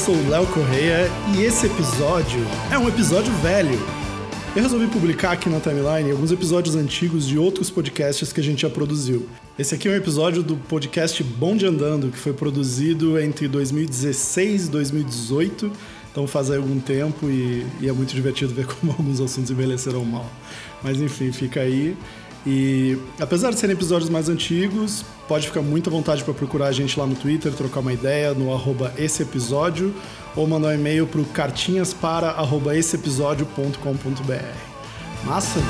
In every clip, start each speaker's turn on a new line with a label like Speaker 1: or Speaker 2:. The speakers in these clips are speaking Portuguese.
Speaker 1: sou o Léo Correia e esse episódio é um episódio velho. Eu resolvi publicar aqui na timeline alguns episódios antigos de outros podcasts que a gente já produziu. Esse aqui é um episódio do podcast Bonde Andando, que foi produzido entre 2016 e 2018, então faz aí algum tempo e, e é muito divertido ver como alguns assuntos envelheceram mal. Mas enfim, fica aí. E apesar de serem episódios mais antigos, pode ficar muito à vontade para procurar a gente lá no Twitter, trocar uma ideia no arroba esse episódio ou mandar um e-mail para cartinhaspara@esseepisodio.com.br. Massa?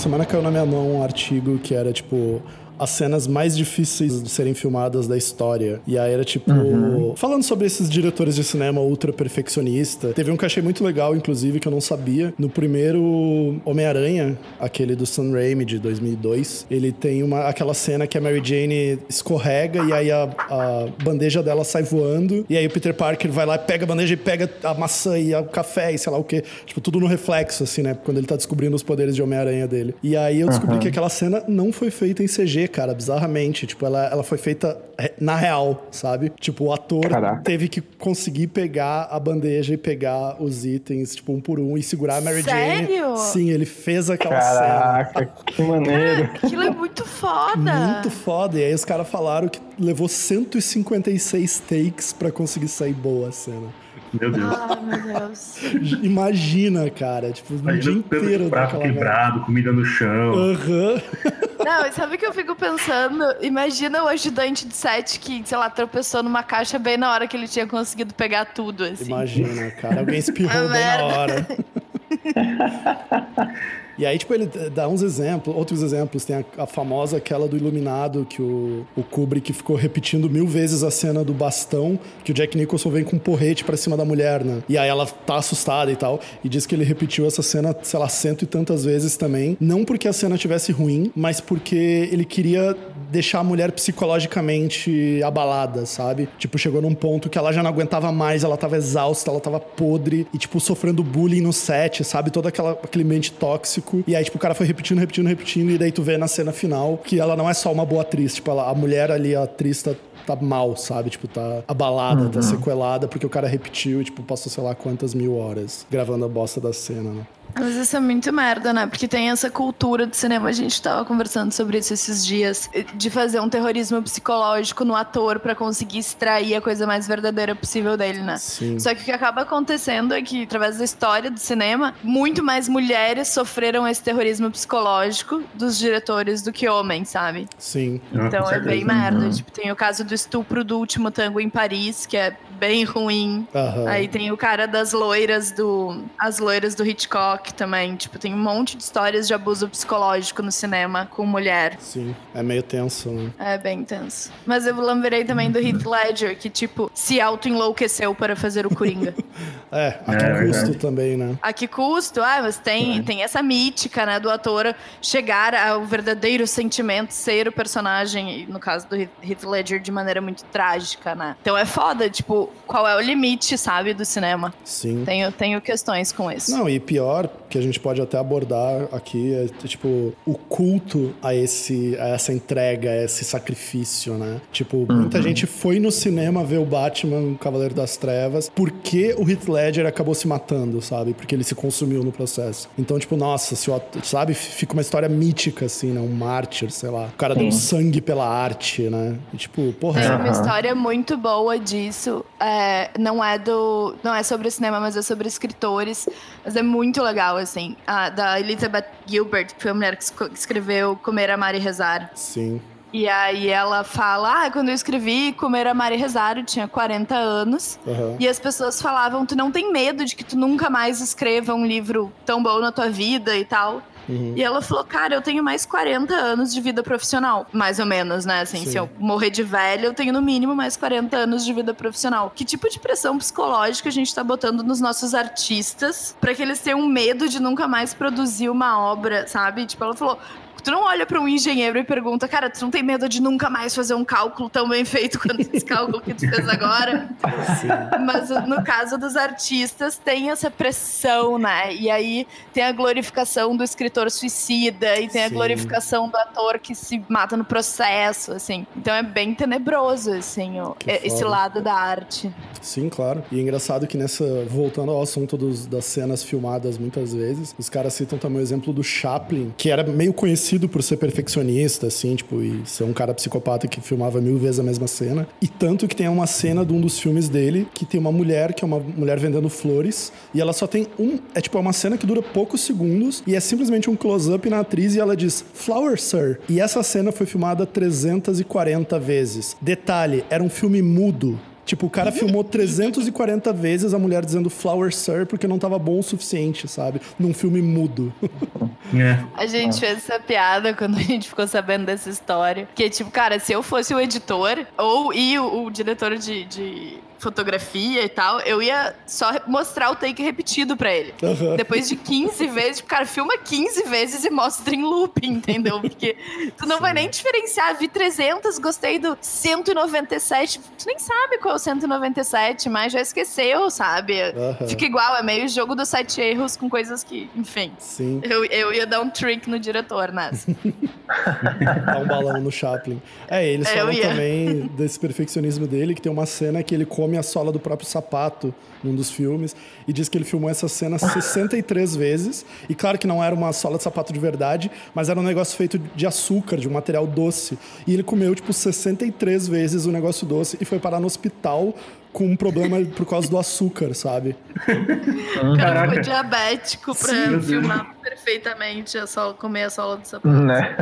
Speaker 1: Semana caiu na minha mão um artigo que era tipo as cenas mais difíceis de serem filmadas da história. E aí era tipo. Uhum. Falando sobre esses diretores de cinema ultra perfeccionista. Teve um que achei muito legal, inclusive, que eu não sabia. No primeiro Homem-Aranha, aquele do Sam Raimi de 2002, ele tem uma, aquela cena que a Mary Jane escorrega e aí a, a bandeja dela sai voando. E aí o Peter Parker vai lá, pega a bandeja e pega a maçã e o café e sei lá o que. Tipo, tudo no reflexo, assim, né? Quando ele tá descobrindo os poderes de Homem-Aranha dele. E aí eu descobri uhum. que aquela cena não foi feita em CG, cara, bizarramente. Tipo, ela, ela foi feita na real, sabe? Tipo, o ator Caraca. teve que conseguir pegar a bandeja e pegar os itens, tipo, um por um e segurar a Mary
Speaker 2: Sério?
Speaker 1: Jane. Sim, ele fez aquela
Speaker 3: Caraca,
Speaker 1: cena.
Speaker 3: que maneiro.
Speaker 2: Cara, aquilo é muito foda.
Speaker 1: Muito foda. E aí os caras falaram que levou 156 takes para conseguir sair boa a cena.
Speaker 3: Meu Deus.
Speaker 2: Ai, meu Deus.
Speaker 1: Imagina, cara, tipo, o dia inteiro
Speaker 3: prato quebrado, comida no chão.
Speaker 1: Aham. Uhum.
Speaker 2: Não, sabe o que eu fico pensando? Imagina o ajudante de set que, sei lá, tropeçou numa caixa bem na hora que ele tinha conseguido pegar tudo, assim.
Speaker 1: Imagina, cara, alguém espirrou bem na hora. E aí, tipo, ele dá uns exemplos, outros exemplos. Tem a, a famosa aquela do Iluminado, que o, o Kubrick ficou repetindo mil vezes a cena do bastão, que o Jack Nicholson vem com um porrete pra cima da mulher, né? E aí ela tá assustada e tal. E diz que ele repetiu essa cena, sei lá, cento e tantas vezes também. Não porque a cena tivesse ruim, mas porque ele queria deixar a mulher psicologicamente abalada, sabe? Tipo, chegou num ponto que ela já não aguentava mais, ela tava exausta, ela tava podre e, tipo, sofrendo bullying no set, sabe? Todo aquela, aquele ambiente tóxico. E aí, tipo, o cara foi repetindo, repetindo, repetindo. E daí tu vê na cena final que ela não é só uma boa atriz. Tipo, ela, a mulher ali, a atriz tá tá mal, sabe? Tipo, tá abalada, tá uhum. tá sequelada, porque o cara repetiu, tipo, passou sei lá quantas mil horas gravando a bosta da cena, né?
Speaker 2: Mas isso é muito merda, né? Porque tem essa cultura do cinema, a gente tava conversando sobre isso esses dias, de fazer um terrorismo psicológico no ator para conseguir extrair a coisa mais verdadeira possível dele, né?
Speaker 1: Sim.
Speaker 2: Só que o que acaba acontecendo é que, através da história do cinema, muito mais mulheres sofreram esse terrorismo psicológico dos diretores do que homens, sabe?
Speaker 1: Sim.
Speaker 2: Então ah, é bem merda. Uhum. Tipo, tem o caso do estupro do último tango em Paris, que é bem ruim.
Speaker 1: Uhum.
Speaker 2: Aí tem o cara das loiras do. As loiras do Hitchcock também. Tipo, tem um monte de histórias de abuso psicológico no cinema com mulher.
Speaker 1: Sim, é meio tenso, né?
Speaker 2: É bem tenso. Mas eu lembrei também do Heath Ledger, que, tipo, se auto-enlouqueceu para fazer o Coringa.
Speaker 1: é, a que é, custo é. também, né?
Speaker 2: A que custo? Ah, mas tem, é. tem essa mítica, né, do ator chegar ao verdadeiro sentimento, ser o personagem, no caso do Heath Ledger, de maneira muito trágica, né? Então é foda, tipo, qual é o limite, sabe, do cinema.
Speaker 1: Sim.
Speaker 2: Tenho, tenho questões com isso.
Speaker 1: Não, e pior, que a gente pode até abordar aqui, é tipo, o culto a, esse, a essa entrega, a esse sacrifício, né? Tipo, uhum. muita gente foi no cinema ver o Batman, o Cavaleiro das Trevas, porque o Heath Ledger acabou se matando, sabe? Porque ele se consumiu no processo. Então, tipo, nossa, se o, sabe? Fica uma história mítica, assim, né? Um mártir, sei lá. O cara Sim. deu sangue pela arte, né? E, tipo, porra.
Speaker 2: Tem uma história muito boa disso. É, não é do. Não é sobre cinema, mas é sobre escritores. Mas é muito legal, assim. A, da Elizabeth Gilbert, que foi a mulher que escreveu Comer, Amar e Rezar.
Speaker 1: Sim.
Speaker 2: E aí ela fala: Ah, quando eu escrevi Comer, Amar e Rezar, eu tinha 40 anos.
Speaker 1: Uhum.
Speaker 2: E as pessoas falavam: Tu não tem medo de que tu nunca mais escreva um livro tão bom na tua vida e tal. Uhum. E ela falou, cara, eu tenho mais 40 anos de vida profissional. Mais ou menos, né? Assim, Sim. se eu morrer de velho, eu tenho no mínimo mais 40 anos de vida profissional. Que tipo de pressão psicológica a gente tá botando nos nossos artistas para que eles tenham medo de nunca mais produzir uma obra, sabe? Tipo, ela falou, Tu não olha para um engenheiro e pergunta, cara, tu não tem medo de nunca mais fazer um cálculo tão bem feito quanto esse cálculo que tu fez agora? Sim. Mas no caso dos artistas, tem essa pressão, né? E aí tem a glorificação do escritor suicida e tem Sim. a glorificação do ator que se mata no processo, assim. Então é bem tenebroso, assim, o, esse lado da arte.
Speaker 1: Sim, claro. E é engraçado que nessa, voltando ao assunto dos, das cenas filmadas muitas vezes, os caras citam também o exemplo do Chaplin, que era meio conhecido por ser perfeccionista, assim, tipo, e ser um cara psicopata que filmava mil vezes a mesma cena. E tanto que tem uma cena de um dos filmes dele que tem uma mulher, que é uma mulher vendendo flores, e ela só tem um. É tipo, é uma cena que dura poucos segundos e é simplesmente um close-up na atriz e ela diz Flower Sir. E essa cena foi filmada 340 vezes. Detalhe, era um filme mudo. Tipo, o cara filmou 340 vezes a mulher dizendo Flower Sir porque não tava bom o suficiente, sabe? Num filme mudo.
Speaker 2: É. A gente fez essa piada quando a gente ficou sabendo dessa história. Que, tipo, cara, se eu fosse o editor ou e o, o diretor de, de fotografia e tal, eu ia só mostrar o take repetido para ele. Uhum. Depois de 15 vezes, tipo, cara, filma 15 vezes e mostra em loop, entendeu? Porque tu não Sim. vai nem diferenciar. Vi 300, gostei do 197. Tu nem sabe qual é o 197, mas já esqueceu, sabe? Uhum. Fica igual, é meio jogo dos sete erros com coisas que, enfim.
Speaker 1: Sim.
Speaker 2: Eu, eu ia dar um trick no diretor nessa.
Speaker 1: Dar um balão no Chaplin. É, eles é, falam também desse perfeccionismo dele, que tem uma cena que ele come come a sola do próprio sapato num dos filmes e diz que ele filmou essa cena 63 vezes. E claro que não era uma sola de sapato de verdade, mas era um negócio feito de açúcar, de um material doce. E ele comeu, tipo, 63 vezes o negócio doce e foi parar no hospital com um problema por causa do açúcar, sabe?
Speaker 2: O cara foi diabético pra Sim, filmar perfeitamente a sola, comer a sola do sapato. Né?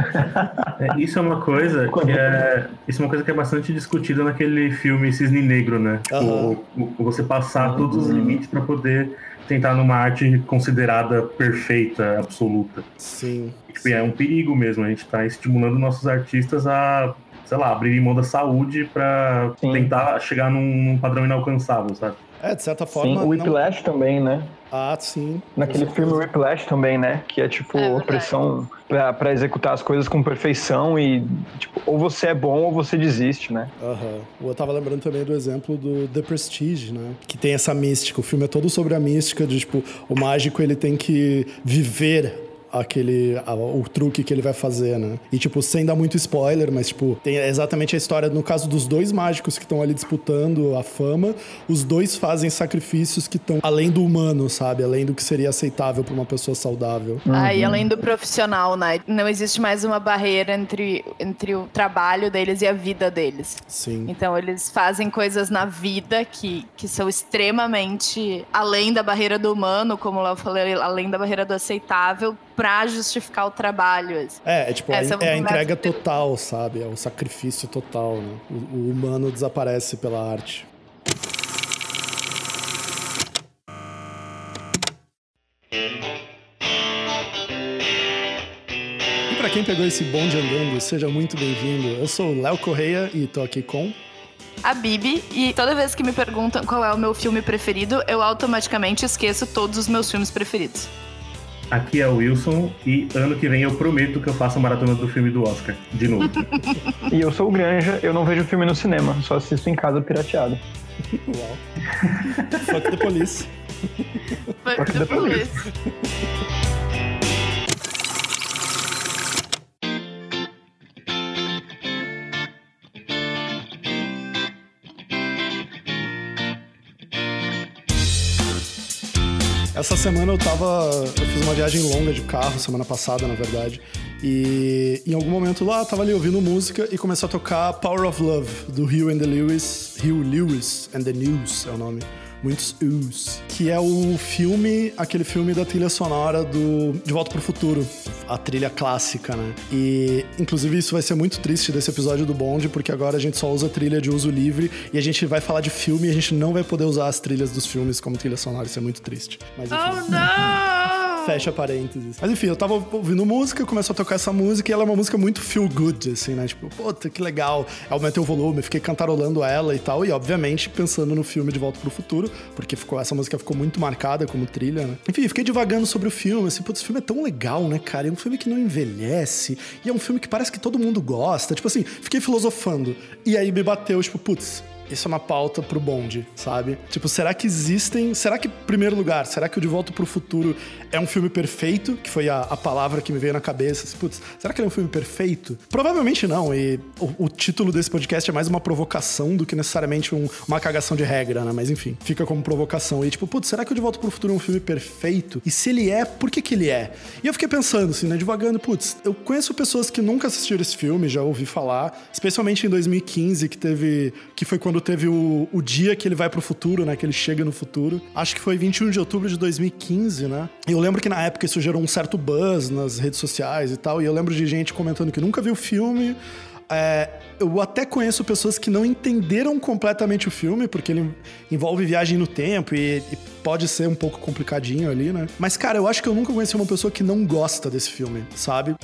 Speaker 3: É, isso é uma coisa que é, isso é uma coisa que é bastante discutida naquele filme Cisne Negro, né? Uhum. O, o, você passar uhum. todos os limites para poder tentar numa arte considerada perfeita, absoluta.
Speaker 1: Sim.
Speaker 3: Tipo, é um perigo mesmo. A gente está estimulando nossos artistas a sei lá, abrir mão da saúde para tentar chegar num, num, padrão inalcançável, sabe?
Speaker 1: É, de certa forma.
Speaker 4: Sim, o Whiplash não... também, né?
Speaker 1: Ah, sim.
Speaker 4: Naquele filme Whiplash também, né? Que é tipo é pressão para executar as coisas com perfeição e, tipo, ou você é bom ou você desiste, né?
Speaker 1: Aham. Uhum. Eu tava lembrando também do exemplo do The Prestige, né? Que tem essa mística. O filme é todo sobre a mística de, tipo, o mágico ele tem que viver aquele a, o truque que ele vai fazer, né? E tipo, sem dar muito spoiler, mas tipo, tem exatamente a história no caso dos dois mágicos que estão ali disputando a fama, os dois fazem sacrifícios que estão além do humano, sabe? Além do que seria aceitável para uma pessoa saudável.
Speaker 2: Uhum. Ah, e além do profissional, né? Não existe mais uma barreira entre, entre o trabalho deles e a vida deles.
Speaker 1: Sim.
Speaker 2: Então eles fazem coisas na vida que, que são extremamente além da barreira do humano, como eu falei, além da barreira do aceitável pra justificar o trabalho. Assim.
Speaker 1: É, é tipo, é, é a entrega total, sabe? É o sacrifício total, né? O, o humano desaparece pela arte. E para quem pegou esse bonde andando, seja muito bem-vindo. Eu sou o Léo Correia e tô aqui com
Speaker 2: a Bibi e toda vez que me perguntam qual é o meu filme preferido, eu automaticamente esqueço todos os meus filmes preferidos.
Speaker 3: Aqui é o Wilson e ano que vem eu prometo que eu faço a maratona do filme do Oscar, de novo.
Speaker 4: e eu sou o Granja, eu não vejo filme no cinema, só assisto em casa pirateado.
Speaker 1: Uau. Fuck the police.
Speaker 2: Fuck the police.
Speaker 1: Essa semana eu tava. Eu fiz uma viagem longa de carro, semana passada, na verdade. E em algum momento lá, tava ali ouvindo música e começou a tocar Power of Love, do Hugh and the Lewis. Hugh Lewis and the News é o nome muitos us, que é o filme, aquele filme da trilha sonora do De Volta para o Futuro, a trilha clássica, né? E inclusive isso vai ser muito triste desse episódio do Bond, porque agora a gente só usa trilha de uso livre e a gente vai falar de filme e a gente não vai poder usar as trilhas dos filmes como trilha sonora, isso é muito triste.
Speaker 2: Mas, enfim. Oh, não!
Speaker 1: Fecha parênteses. Mas enfim, eu tava ouvindo música, começou a tocar essa música e ela é uma música muito feel good, assim, né? Tipo, puta, que legal. Aumentei o volume, fiquei cantarolando ela e tal. E obviamente pensando no filme De Volta pro Futuro, porque ficou, essa música ficou muito marcada como trilha, né? Enfim, fiquei divagando sobre o filme, assim, putz, esse filme é tão legal, né, cara? É um filme que não envelhece. E é um filme que parece que todo mundo gosta. Tipo assim, fiquei filosofando. E aí me bateu, tipo, putz, isso é uma pauta pro bonde, sabe? Tipo, será que existem. Será que, em primeiro lugar, será que o De Volta pro Futuro é um filme perfeito? Que foi a, a palavra que me veio na cabeça. Assim, putz, será que ele é um filme perfeito? Provavelmente não. E o, o título desse podcast é mais uma provocação do que necessariamente um, uma cagação de regra, né? Mas enfim, fica como provocação. E tipo, putz, será que o De Volta pro Futuro é um filme perfeito? E se ele é, por que que ele é? E eu fiquei pensando, assim, né? Devagando, putz, eu conheço pessoas que nunca assistiram esse filme, já ouvi falar, especialmente em 2015, que teve. que foi quando quando teve o, o dia que ele vai pro futuro, né? Que ele chega no futuro. Acho que foi 21 de outubro de 2015, né? E eu lembro que na época isso gerou um certo buzz nas redes sociais e tal. E eu lembro de gente comentando que nunca viu o filme. É, eu até conheço pessoas que não entenderam completamente o filme, porque ele envolve viagem no tempo e, e, pode ser um pouco complicadinho ali, né? Mas, cara, eu acho que eu nunca conheci uma pessoa que não gosta desse filme, sabe?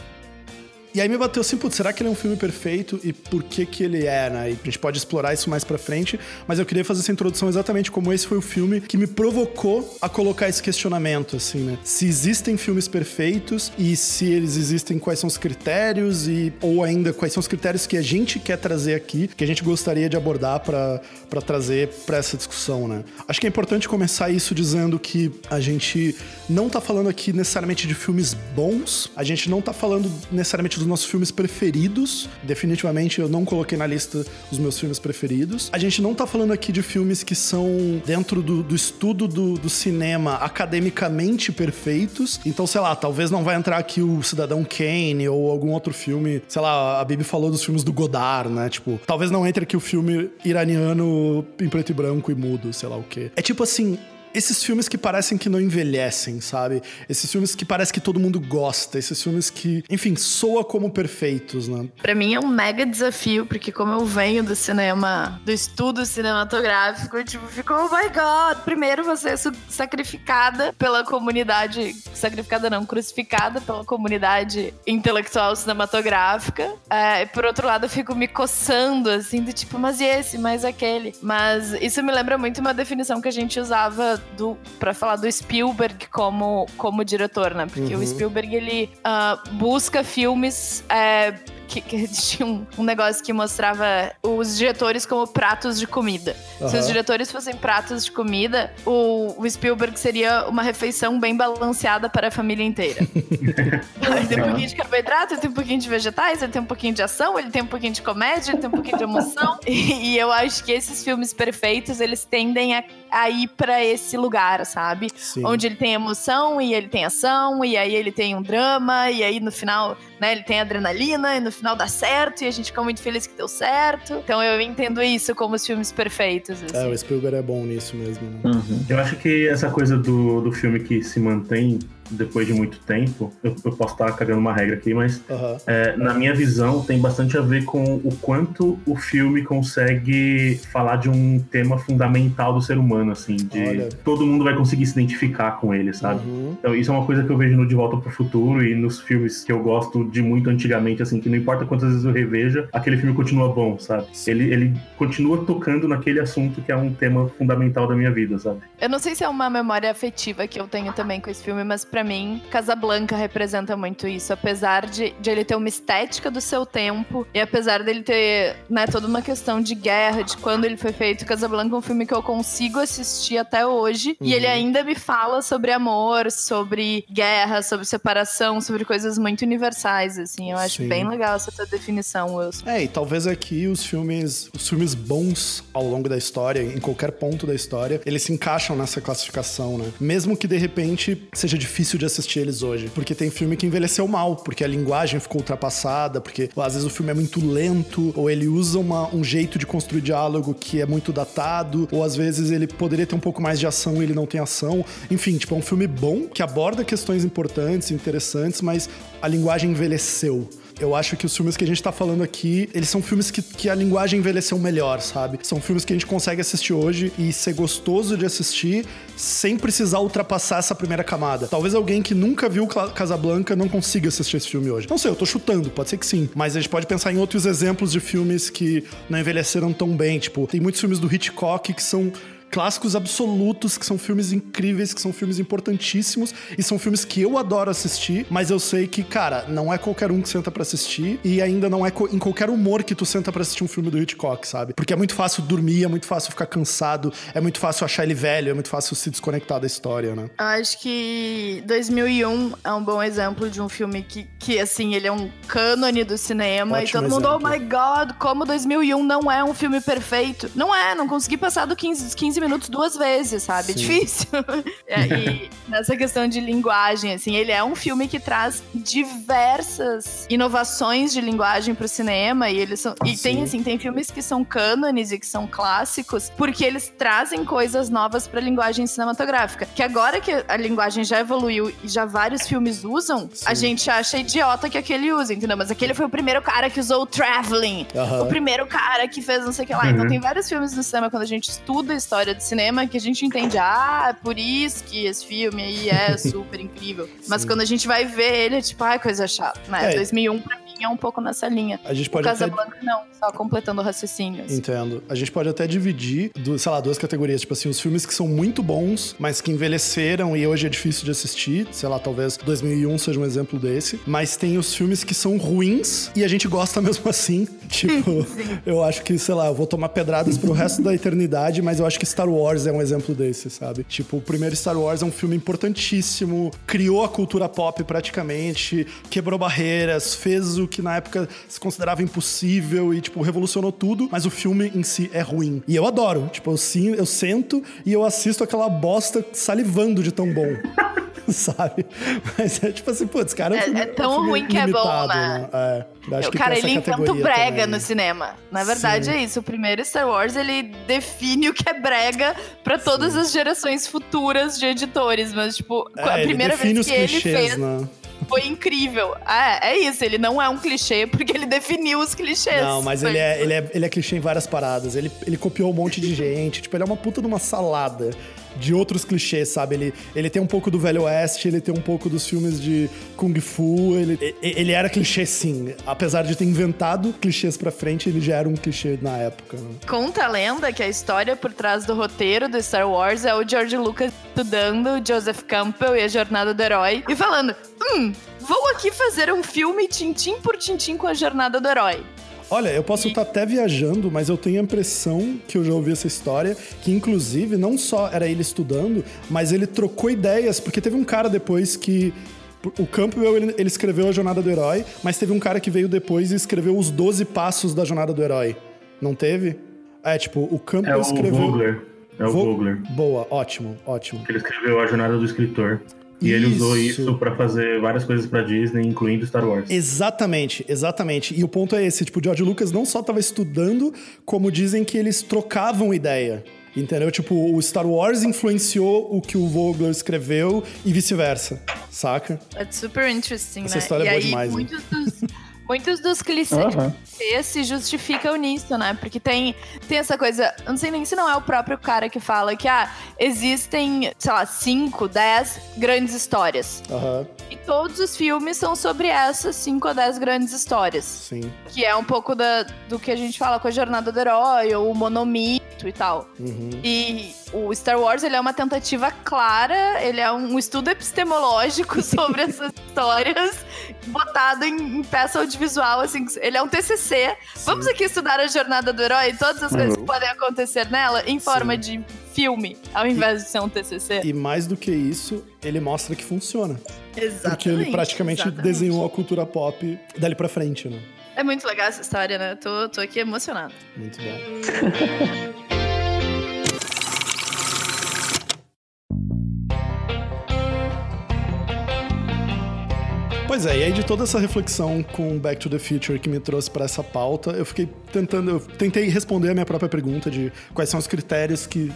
Speaker 1: E aí me bateu assim, putz, será que ele é um filme perfeito e por que que ele é, né? E a gente pode explorar isso mais pra frente, mas eu queria fazer essa introdução exatamente como esse foi o filme que me provocou a colocar esse questionamento, assim, né? Se existem filmes perfeitos e se eles existem, quais são os critérios e ou ainda quais são os critérios que a gente quer trazer aqui, que a gente gostaria de abordar para trazer para essa discussão, né? Acho que é importante começar isso dizendo que a gente não tá falando aqui necessariamente de filmes bons, a gente não tá falando necessariamente dos nossos filmes preferidos. Definitivamente eu não coloquei na lista os meus filmes preferidos. A gente não tá falando aqui de filmes que são dentro do, do estudo do, do, cinema academicamente perfeitos. Então, sei lá, talvez não vai entrar aqui o Cidadão Kane ou algum outro filme. Sei lá, a Bibi falou dos filmes do Godard, né? Tipo, talvez não entre aqui o filme iraniano em preto e branco e mudo, sei lá o quê. É tipo assim, esses filmes que parecem que não envelhecem, sabe? Esses filmes que parece que todo mundo gosta, esses filmes que, enfim, soa como perfeitos, né?
Speaker 2: Pra mim é um mega desafio, porque como eu venho do cinema, do estudo cinematográfico, tipo, fico, oh my god, primeiro você é sacrificada pela comunidade, sacrificada não, crucificada pela comunidade intelectual cinematográfica. É, e por outro lado, eu fico me coçando, assim, do tipo, mas e esse, mas aquele. Mas isso me lembra muito uma definição que a gente usava do para falar do Spielberg como, como diretor, né? Porque uhum. o Spielberg ele uh, busca filmes é, que, que tinha um, um, negócio que mostrava os diretores como pratos de comida. Uhum. Se os diretores fossem pratos de comida, o, o, Spielberg seria uma refeição bem balanceada para a família inteira. ele tem um pouquinho de carboidrato, ele tem um pouquinho de vegetais, ele tem um pouquinho de ação, ele tem um pouquinho de comédia, ele tem um pouquinho de emoção. e, e eu acho que esses filmes perfeitos, eles tendem a, a ir para esse lugar, sabe? Sim. Onde ele tem emoção e ele tem ação, e aí ele tem um drama, e aí no final né? Ele tem adrenalina e no final dá certo e a gente fica muito feliz que deu certo. Então eu entendo isso como os filmes perfeitos.
Speaker 1: Assim. É, o Spielberg é bom nisso mesmo. Né?
Speaker 3: Uhum. Eu acho que essa coisa do, do filme que se mantém depois de muito tempo, eu, eu posso estar cagando uma regra aqui, mas uhum. é, na minha visão tem bastante a ver com o quanto o filme consegue falar de um tema fundamental do ser humano, assim, de Olha. todo mundo vai conseguir se identificar com ele, sabe? Uhum. Então isso é uma coisa que eu vejo no De Volta para o Futuro e nos filmes que eu gosto de muito antigamente, assim, que não importa quantas vezes eu reveja, aquele filme continua bom, sabe? Ele, ele continua tocando naquele assunto que é um tema fundamental da minha vida, sabe?
Speaker 2: Eu não sei se é uma memória afetiva que eu tenho também com esse filme, mas para mim, Casablanca representa muito isso. Apesar de, de ele ter uma estética do seu tempo, e apesar dele ter né, toda uma questão de guerra, de quando ele foi feito, Casablanca é um filme que eu consigo assistir até hoje. Uhum. E ele uhum. ainda me fala sobre amor, sobre guerra, sobre separação, sobre coisas muito universais, assim. Eu acho Sim. bem legal essa tua definição, Wilson.
Speaker 1: É, e talvez aqui os filmes, os filmes bons ao longo da história, em qualquer ponto da história, eles se encaixam nessa classificação, né? Mesmo que de repente seja difícil difícil de assistir eles hoje. Porque tem filme que envelheceu mal, porque a linguagem ficou ultrapassada, porque às vezes o filme é muito lento, ou ele usa uma, um jeito de construir diálogo que é muito datado, ou às vezes ele poderia ter um pouco mais de ação e ele não tem ação. Enfim, tipo, é um filme bom que aborda questões importantes, interessantes, mas a linguagem envelheceu Eu acho que os filmes que a gente tá falando aqui, eles são filmes que, que a linguagem envelheceu melhor, sabe? São filmes que a gente consegue assistir hoje e ser gostoso de assistir sem precisar ultrapassar essa primeira camada. Talvez alguém que nunca viu Casablanca não consiga assistir esse filme hoje. Não sei, eu tô chutando, pode ser que sim. Mas a gente pode pensar em outros exemplos de filmes que não envelheceram tão bem. Tipo, tem muitos filmes do Hitchcock que são clássicos absolutos, que são filmes incríveis, que são filmes importantíssimos e são filmes que eu adoro assistir, mas eu sei que, cara, não é qualquer um que senta para assistir e ainda não é em qualquer humor que tu senta para assistir um filme do Hitchcock, sabe? Porque é muito fácil dormir, é muito fácil ficar cansado, é muito fácil achar ele velho, é muito fácil se desconectar da história, né?
Speaker 2: Acho que 2001 é um bom exemplo de um filme que, que assim, ele é um cânone do cinema Ótimo e todo exemplo. mundo, oh my god, como 2001 não é um filme perfeito. Não é, não consegui passar do 15, 15 minutos duas vezes, sabe? Sim. Difícil. é, e nessa questão de linguagem, assim, ele é um filme que traz diversas inovações de linguagem pro cinema e eles são, e tem assim, tem filmes que são cânones e que são clássicos porque eles trazem coisas novas para linguagem cinematográfica. Que agora que a linguagem já evoluiu e já vários filmes usam, Sim. a gente acha idiota que aquele usa, entendeu? Mas aquele foi o primeiro cara que usou o traveling, o primeiro cara que fez não sei o que lá. Então uhum. Então tem vários filmes no cinema quando a gente estuda a história de cinema que a gente entende, ah, é por isso que esse filme aí é super incrível. Mas quando a gente vai ver ele, é tipo, ai, coisa chata, né? É. 2001 pra mim é um pouco nessa linha.
Speaker 1: A gente pode
Speaker 2: o Casablanca até... não, só completando o raciocínio.
Speaker 1: Assim. Entendo. A gente pode até dividir, do, sei lá, duas categorias, tipo assim, os filmes que são muito bons, mas que envelheceram e hoje é difícil de assistir, sei lá, talvez 2001 seja um exemplo desse, mas tem os filmes que são ruins e a gente gosta mesmo assim. Tipo, eu acho que, sei lá, eu vou tomar pedradas pro resto da eternidade, mas eu acho que Star Wars é um exemplo desse, sabe? Tipo, o primeiro Star Wars é um filme importantíssimo, criou a cultura pop praticamente, quebrou barreiras, fez o que na época se considerava impossível e, tipo, revolucionou tudo, mas o filme em si é ruim. E eu adoro. Tipo, eu, sim, eu sento e eu assisto aquela bosta salivando de tão bom. sabe? Mas é tipo assim, putz, cara.
Speaker 2: É, é, é tão ruim que é bom, né? né? É, o cara, ele inventa o brega também. no cinema. Na verdade, Sim. é isso. O primeiro Star Wars, ele define o que é brega para todas Sim. as gerações futuras de editores. Mas, tipo,
Speaker 1: é, a primeira vez que ele fez. Né?
Speaker 2: Foi incrível. É, é isso, ele não é um clichê porque ele definiu os clichês.
Speaker 1: Não, mas ele é, ele, é, ele é clichê em várias paradas. Ele, ele copiou um monte de gente. tipo, ele é uma puta de uma salada de outros clichês, sabe? Ele, ele tem um pouco do Velho Oeste, ele tem um pouco dos filmes de Kung Fu. Ele, ele era clichê, sim. Apesar de ter inventado clichês pra frente, ele já era um clichê na época. Né?
Speaker 2: Conta a lenda que a história por trás do roteiro do Star Wars é o George Lucas estudando Joseph Campbell e a jornada do herói e falando: hum, vou aqui fazer um filme tintim por tintim com a jornada do herói.
Speaker 1: Olha, eu posso estar até viajando, mas eu tenho a impressão que eu já ouvi essa história, que inclusive não só era ele estudando, mas ele trocou ideias, porque teve um cara depois que o Campbell, ele, ele, escreveu a Jornada do Herói, mas teve um cara que veio depois e escreveu os 12 passos da Jornada do Herói. Não teve? É, tipo, o Campbell
Speaker 3: é o
Speaker 1: escreveu...
Speaker 3: Vogler. É o Vogler.
Speaker 1: Boa, ótimo, ótimo.
Speaker 3: Ele escreveu a Jornada do Escritor. E isso. ele usou isso para fazer várias coisas para Disney, incluindo Star Wars.
Speaker 1: Exatamente, exatamente. E o ponto é esse, tipo, o George Lucas não só estava estudando, como dizem que eles trocavam ideia. Entendeu? Tipo, o Star Wars influenciou o que o Vogler escreveu e vice-versa, saca?
Speaker 2: É super interesting,
Speaker 1: Essa
Speaker 2: né?
Speaker 1: história
Speaker 2: e
Speaker 1: é boa
Speaker 2: aí,
Speaker 1: demais.
Speaker 2: Muitos né? dos, muitos dos clichês uhum. se justificam nisso, né? Porque tem, tem essa coisa, não sei nem se não é o próprio cara que fala que, ah, existem, sei lá, 5, 10 grandes histórias.
Speaker 1: Uhum.
Speaker 2: E todos os filmes são sobre essas 5 ou 10 grandes histórias.
Speaker 1: Sim.
Speaker 2: Que é um pouco da, do que a gente fala com a Jornada do Herói, ou o Monomito e tal.
Speaker 1: Uhum.
Speaker 2: E o Star Wars, ele é uma tentativa clara, ele é um estudo epistemológico sobre essas histórias, botado em, em, peça audiovisual, assim, ele é um TCC. Sim. Vamos aqui estudar a jornada do herói, todas as uhum. coisas que podem acontecer nela, em forma Sim. de filme, ao invés e, de ser um TCC.
Speaker 1: E mais do que isso, ele mostra que funciona.
Speaker 2: Exatamente.
Speaker 1: Porque ele praticamente
Speaker 2: exatamente.
Speaker 1: desenhou a cultura pop dali pra frente, né?
Speaker 2: É muito legal essa história, né? Tô, tô aqui emocionado.
Speaker 1: Muito bom. Pois é, e aí de toda essa reflexão com Back to the Future que me trouxe para essa pauta, eu fiquei tentando, eu tentei responder a minha própria pergunta de quais são os critérios que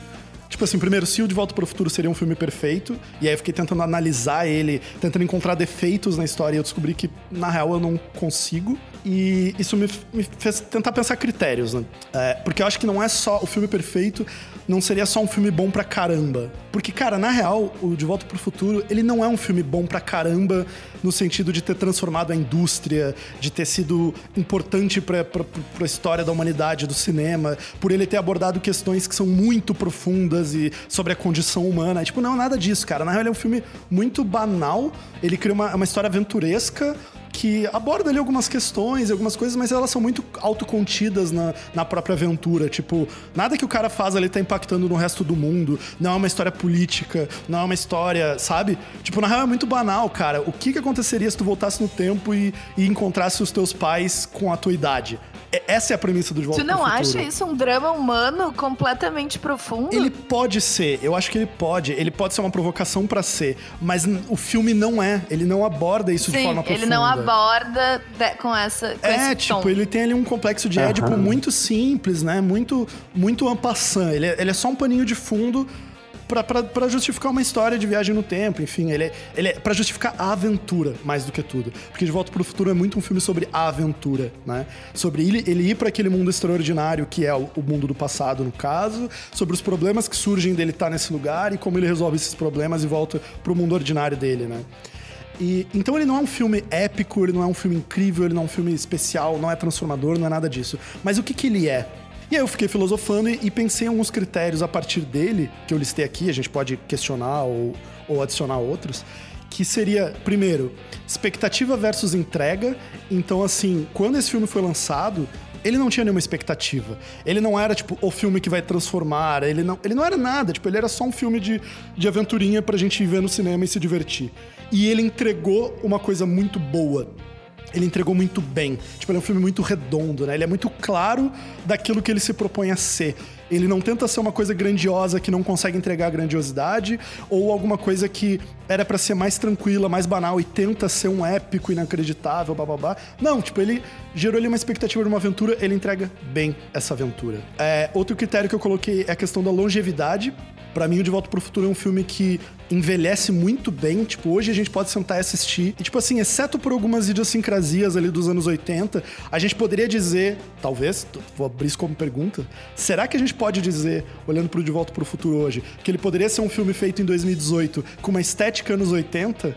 Speaker 1: Tipo assim, primeiro, se o De Volta para o Futuro seria um filme perfeito, e aí eu fiquei tentando analisar ele, tentando encontrar defeitos na história, e eu descobri que, na real, eu não consigo. E isso me, me fez tentar pensar critérios, né? É, porque eu acho que não é só o filme perfeito, não seria só um filme bom pra caramba. Porque, cara, na real, o De Volta pro Futuro, ele não é um filme bom pra caramba no sentido de ter transformado a indústria, de ter sido importante pra, pra, pra história da humanidade, do cinema, por ele ter abordado questões que são muito profundas e sobre a condição humana. tipo, não, nada disso, cara. Na real, ele é um filme muito banal, ele cria uma, uma história aventuresca, que aborda ali algumas questões, algumas coisas, mas elas são muito autocontidas na, na própria aventura. Tipo, nada que o cara faz ali tá impactando no resto do mundo. Não é uma história política, não é uma história, sabe? Tipo, na real é muito banal, cara. O que, que aconteceria se tu voltasse no tempo e, e encontrasse os teus pais com a tua idade? É, essa é a premissa do De Volta
Speaker 2: Tu não acha isso um drama humano completamente profundo?
Speaker 1: Ele pode ser, eu acho que ele pode. Ele pode ser uma provocação para ser, mas o filme não é. Ele não aborda isso
Speaker 2: Sim,
Speaker 1: de forma profunda.
Speaker 2: ele não aborda de, com essa com
Speaker 1: É, tipo,
Speaker 2: tom.
Speaker 1: ele tem ali um complexo de Édipo muito simples, né? Muito, muito ampassant. Ele, é, ele é só um paninho de fundo para justificar uma história de viagem no tempo, enfim, ele é, ele é para justificar a aventura mais do que tudo. Porque De Volta para o Futuro é muito um filme sobre a aventura, né? Sobre ele, ele ir para aquele mundo extraordinário que é o, o, mundo do passado, no caso, sobre os problemas que surgem dele estar tá nesse lugar e como ele resolve esses problemas e volta para o mundo ordinário dele, né? E, então ele não é um filme épico, ele não é um filme incrível, ele não é um filme especial, não é transformador, não é nada disso. Mas o que, que ele é? E aí eu fiquei filosofando e, pensei em alguns critérios a partir dele, que eu listei aqui, a gente pode questionar ou, ou adicionar outros, que seria, primeiro, expectativa versus entrega. Então, assim, quando esse filme foi lançado, ele não tinha nenhuma expectativa. Ele não era, tipo, o filme que vai transformar. Ele não, ele não era nada. Tipo, ele era só um filme de, de aventurinha pra gente ir ver no cinema e se divertir. E ele entregou uma coisa muito boa ele entregou muito bem. Tipo, ele é um filme muito redondo, né? Ele é muito claro daquilo que ele se propõe a ser. Ele não tenta ser uma coisa grandiosa que não consegue entregar grandiosidade, ou alguma coisa que era para ser mais tranquila, mais banal e tenta ser um épico inacreditável, bababá. Não, tipo, ele gerou ali uma expectativa de uma aventura, ele entrega bem essa aventura. É, outro critério que eu coloquei é a questão da longevidade. Para mim, o De Volta pro Futuro é um filme que envelhece muito bem. Tipo, hoje a gente pode sentar e assistir. E, tipo assim, exceto por algumas idiosincrasias ali dos anos 80, a gente poderia dizer, talvez, vou abrir isso como pergunta, será que a gente pode dizer, olhando pro De Volta pro Futuro hoje, que ele poderia ser um filme feito em 2018 com uma estética anos 80?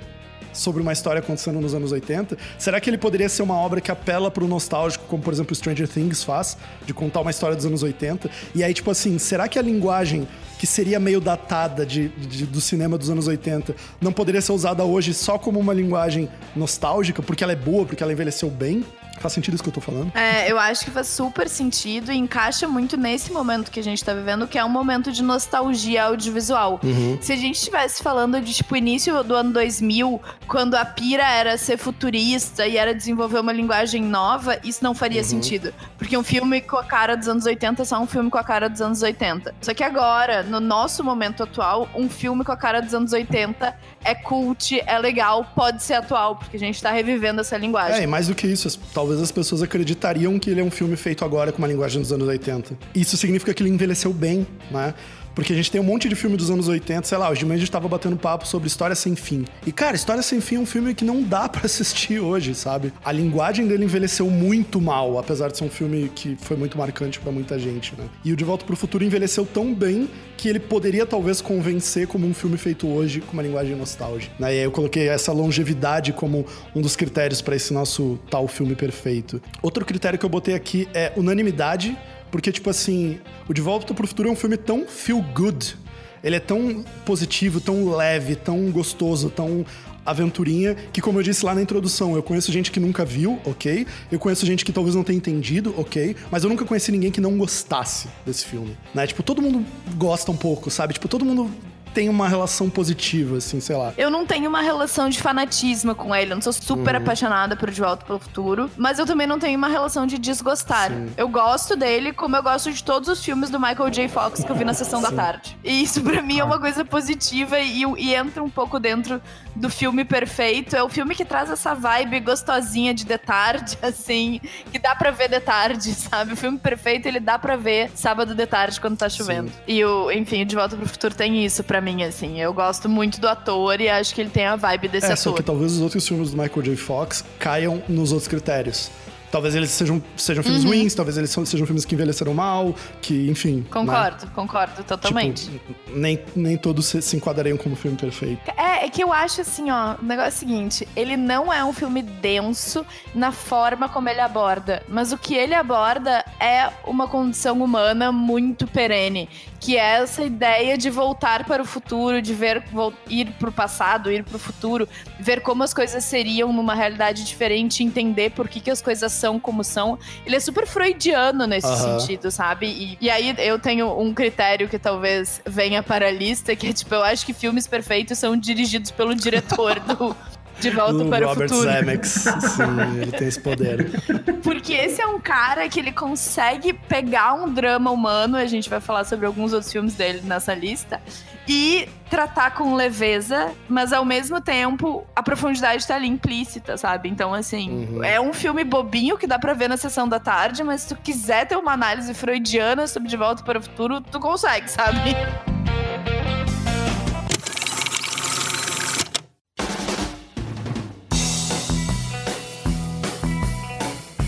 Speaker 1: sobre uma história acontecendo nos anos 80? Será que ele poderia ser uma obra que apela pro nostálgico, como por exemplo Stranger Things faz, de contar uma história dos anos 80? E aí, tipo assim, será que a linguagem que seria meio datada de, de, do cinema dos anos 80, não poderia ser usada hoje só como uma linguagem nostálgica, porque ela é boa, porque ela envelheceu bem? Faz sentido isso que eu tô falando?
Speaker 2: É, eu acho que faz super sentido e encaixa muito nesse momento que a gente tá vivendo, que é um momento de nostalgia audiovisual. Uhum. Se a gente estivesse falando de, tipo, início do ano 2000, quando a pira era ser futurista e era desenvolver uma linguagem nova, isso não faria uhum. sentido. Porque um filme com a cara dos anos 80 é só um filme com a cara dos anos 80. Só que agora, no nosso momento atual, um filme com a cara dos anos 80 é cult, é legal, pode ser atual, porque a gente tá revivendo essa linguagem.
Speaker 1: É, e mais do que isso, talvez as pessoas acreditariam que ele é um filme feito agora com uma linguagem dos anos 80. Isso significa que ele envelheceu bem, né? Porque a gente tem um monte de filme dos anos 80, sei lá, hoje de manhã a gente tava batendo papo sobre História Sem Fim. E, cara, História Sem Fim é um filme que não dá para assistir hoje, sabe? A linguagem dele envelheceu muito mal, apesar de ser um filme que foi muito marcante para muita gente, né? E o De Volta pro Futuro envelheceu tão bem que ele poderia talvez convencer como um filme feito hoje com uma linguagem nostálgica. Né? E aí eu coloquei essa longevidade como um dos critérios para esse nosso tal filme perfeito. Outro critério que eu botei aqui é unanimidade porque, tipo assim, o De Volta pro Futuro é um filme tão feel good. Ele é tão positivo, tão leve, tão gostoso, tão aventurinha, que como eu disse lá na introdução, eu conheço gente que nunca viu, ok? Eu conheço gente que talvez não tenha entendido, ok? Mas eu nunca conheci ninguém que não gostasse desse filme, né? Tipo, todo mundo gosta um pouco, sabe? Tipo, todo mundo tem uma relação positiva, assim, sei lá.
Speaker 2: Eu não tenho uma relação de fanatismo com ele. Eu não sou super uhum. apaixonada por De Volta para o Futuro. Mas eu também não tenho uma relação de desgostar. Sim. Eu gosto dele como eu gosto de todos os filmes do Michael J. Fox que eu vi na sessão Sim. da tarde. E isso para mim é uma coisa positiva e, e entra um pouco dentro do filme perfeito. É o filme que traz essa vibe gostosinha de de tarde, assim, que dá pra ver de tarde, sabe? O filme perfeito, ele dá pra ver sábado de tarde quando tá chovendo. Sim. E o, enfim, De Volta pro Futuro tem isso mim, assim. Eu gosto muito do ator e acho que ele tem a vibe desse é, ator.
Speaker 1: Só que talvez os outros filmes do Michael J. Fox caiam nos outros critérios. Talvez eles sejam, sejam filmes uhum. ruins, talvez eles sejam filmes que envelheceram mal, que, enfim.
Speaker 2: Né? Concordo, né? concordo, totalmente.
Speaker 1: Tipo, nem, nem todos se, se enquadrariam como filme perfeito.
Speaker 2: É, é que eu acho assim, ó, o negócio é o seguinte: ele não é um filme denso na forma como ele aborda, mas o que ele aborda é uma condição humana muito perene, que é essa ideia de voltar para o futuro, de ver ir para o passado, ir para o futuro, ver como as coisas seriam numa realidade diferente, entender por que, que as coisas são como são. Ele é super freudiano nesse uhum. sentido, sabe? E, e aí eu tenho um critério que talvez venha para a lista, que é tipo, eu acho que filmes perfeitos são dirigidos pelo diretor do, de Volta o para
Speaker 1: Robert
Speaker 2: o Futuro.
Speaker 1: Zemeckis, sim, ele tem esse poder.
Speaker 2: Porque esse é um cara que ele consegue pegar um drama humano, a gente vai falar sobre alguns outros filmes dele nessa lista, e tratar com leveza, mas ao mesmo tempo a profundidade tá ali implícita, sabe? Então, assim, uhum. é um filme bobinho que dá pra ver na sessão da tarde, mas se tu quiser ter uma análise freudiana sobre De Volta para o Futuro, tu consegue, sabe?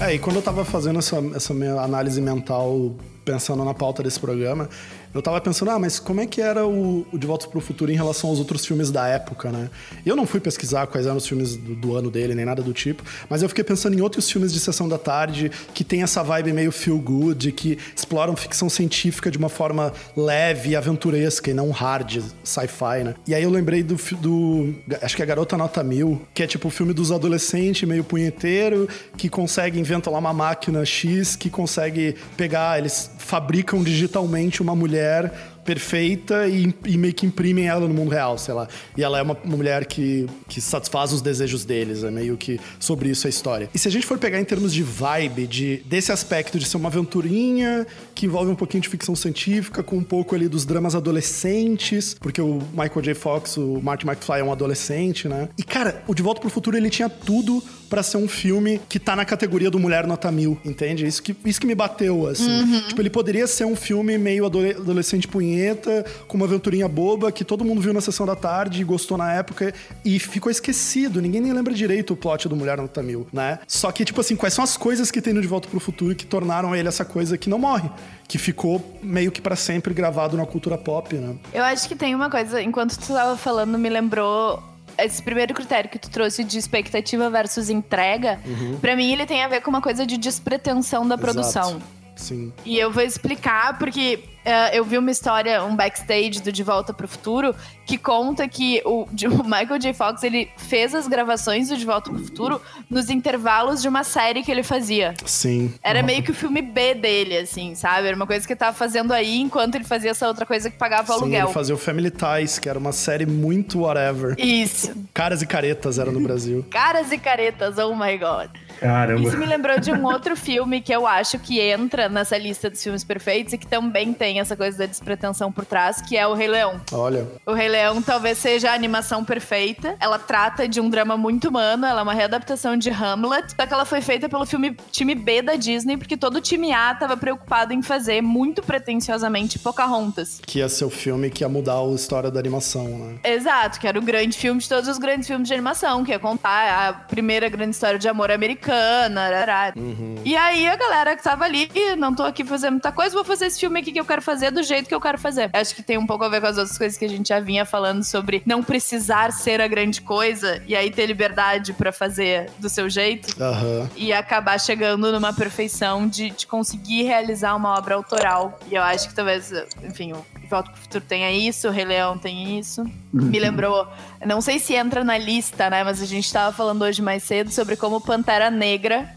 Speaker 1: É, e quando eu tava fazendo essa, essa minha análise mental, pensando na pauta desse programa, eu tava pensando, ah, mas como é que era o, o De Volta para o Futuro em relação aos outros filmes da época, né? Eu não fui pesquisar quais eram os filmes do, do, ano dele, nem nada do tipo, mas eu fiquei pensando em outros filmes de sessão da tarde que tem essa vibe meio feel good, que exploram ficção científica de uma forma leve e aventuresca e não hard sci-fi, né? E aí eu lembrei do, do. Acho que é Garota Nota Mil, que é tipo o filme dos adolescentes meio punheteiro, que consegue, inventar lá uma máquina X que consegue pegar, eles fabricam digitalmente uma mulher mulher perfeita e, e, meio que imprimem ela no mundo real, sei lá. E ela é uma, uma, mulher que, que satisfaz os desejos deles, é meio que sobre isso a história. E se a gente for pegar em termos de vibe, de, desse aspecto de ser uma aventurinha que envolve um pouquinho de ficção científica, com um pouco ali dos dramas adolescentes, porque o Michael J. Fox, o Martin McFly é um adolescente, né? E cara, o De Volta pro Futuro ele tinha tudo para ser um filme que tá na categoria do Mulher Nota Mil, entende? Isso que, isso que me bateu, assim. Uhum. Tipo, ele poderia ser um filme meio adolescente punheta, com uma aventurinha boba, que todo mundo viu na sessão da tarde e gostou na época e ficou esquecido. Ninguém nem lembra direito o plot do Mulher Nota Mil, né? Só que, tipo assim, quais são as coisas que tem no De Volta pro Futuro que tornaram ele essa coisa que não morre? que ficou meio que para sempre gravado na cultura pop, né?
Speaker 2: Eu acho que tem uma coisa, enquanto tu tava falando, me lembrou esse primeiro critério que tu trouxe de expectativa versus entrega, uhum. para mim ele tem a ver com uma coisa de despretensão da produção. Exato.
Speaker 1: Sim.
Speaker 2: E eu vou explicar porque uh, eu vi uma história, um backstage do De Volta para o Futuro, que conta que o, o, Michael J. Fox ele fez as gravações do De Volta para o Futuro nos intervalos de uma série que ele fazia.
Speaker 1: Sim.
Speaker 2: Era uhum. meio que o filme B dele, assim, sabe? Era uma coisa que ele tava fazendo aí enquanto ele fazia essa outra coisa que pagava Sim, aluguel.
Speaker 1: Ele fazia o Family Ties, que era uma série muito whatever.
Speaker 2: Isso.
Speaker 1: Caras e Caretas era no Brasil.
Speaker 2: Caras e Caretas, oh my god.
Speaker 3: Caramba.
Speaker 2: Isso me lembrou de um outro filme que eu acho que entra nessa lista dos filmes perfeitos e que também tem essa coisa da despretensão por trás, que é o Rei Leão.
Speaker 1: Olha.
Speaker 2: O Rei Leão talvez seja a animação perfeita. Ela trata de um drama muito humano, ela é uma readaptação de Hamlet, só que ela foi feita pelo filme time B da Disney, porque todo o time A tava preocupado em fazer muito pretensiosamente Pocahontas.
Speaker 1: Que ia ser o filme que ia mudar a história da animação, né?
Speaker 2: Exato, que era o grande filme de todos os grandes filmes de animação, que ia contar a primeira grande história de amor americana. Uhum. E aí a galera que tava ali, não tô aqui fazendo muita coisa, vou fazer esse filme aqui que eu quero fazer do jeito que eu quero fazer. Acho que tem um pouco a ver com as outras coisas que a gente já vinha falando sobre não precisar ser a grande coisa e aí ter liberdade para fazer do seu jeito
Speaker 1: uhum.
Speaker 2: e acabar chegando numa perfeição de, de conseguir realizar uma obra autoral. E eu acho que talvez, enfim, o Volta pro Futuro tenha isso, o Rei Leão tem isso. Me lembrou, não sei se entra na lista, né? Mas a gente tava falando hoje mais cedo sobre como Pantera Negra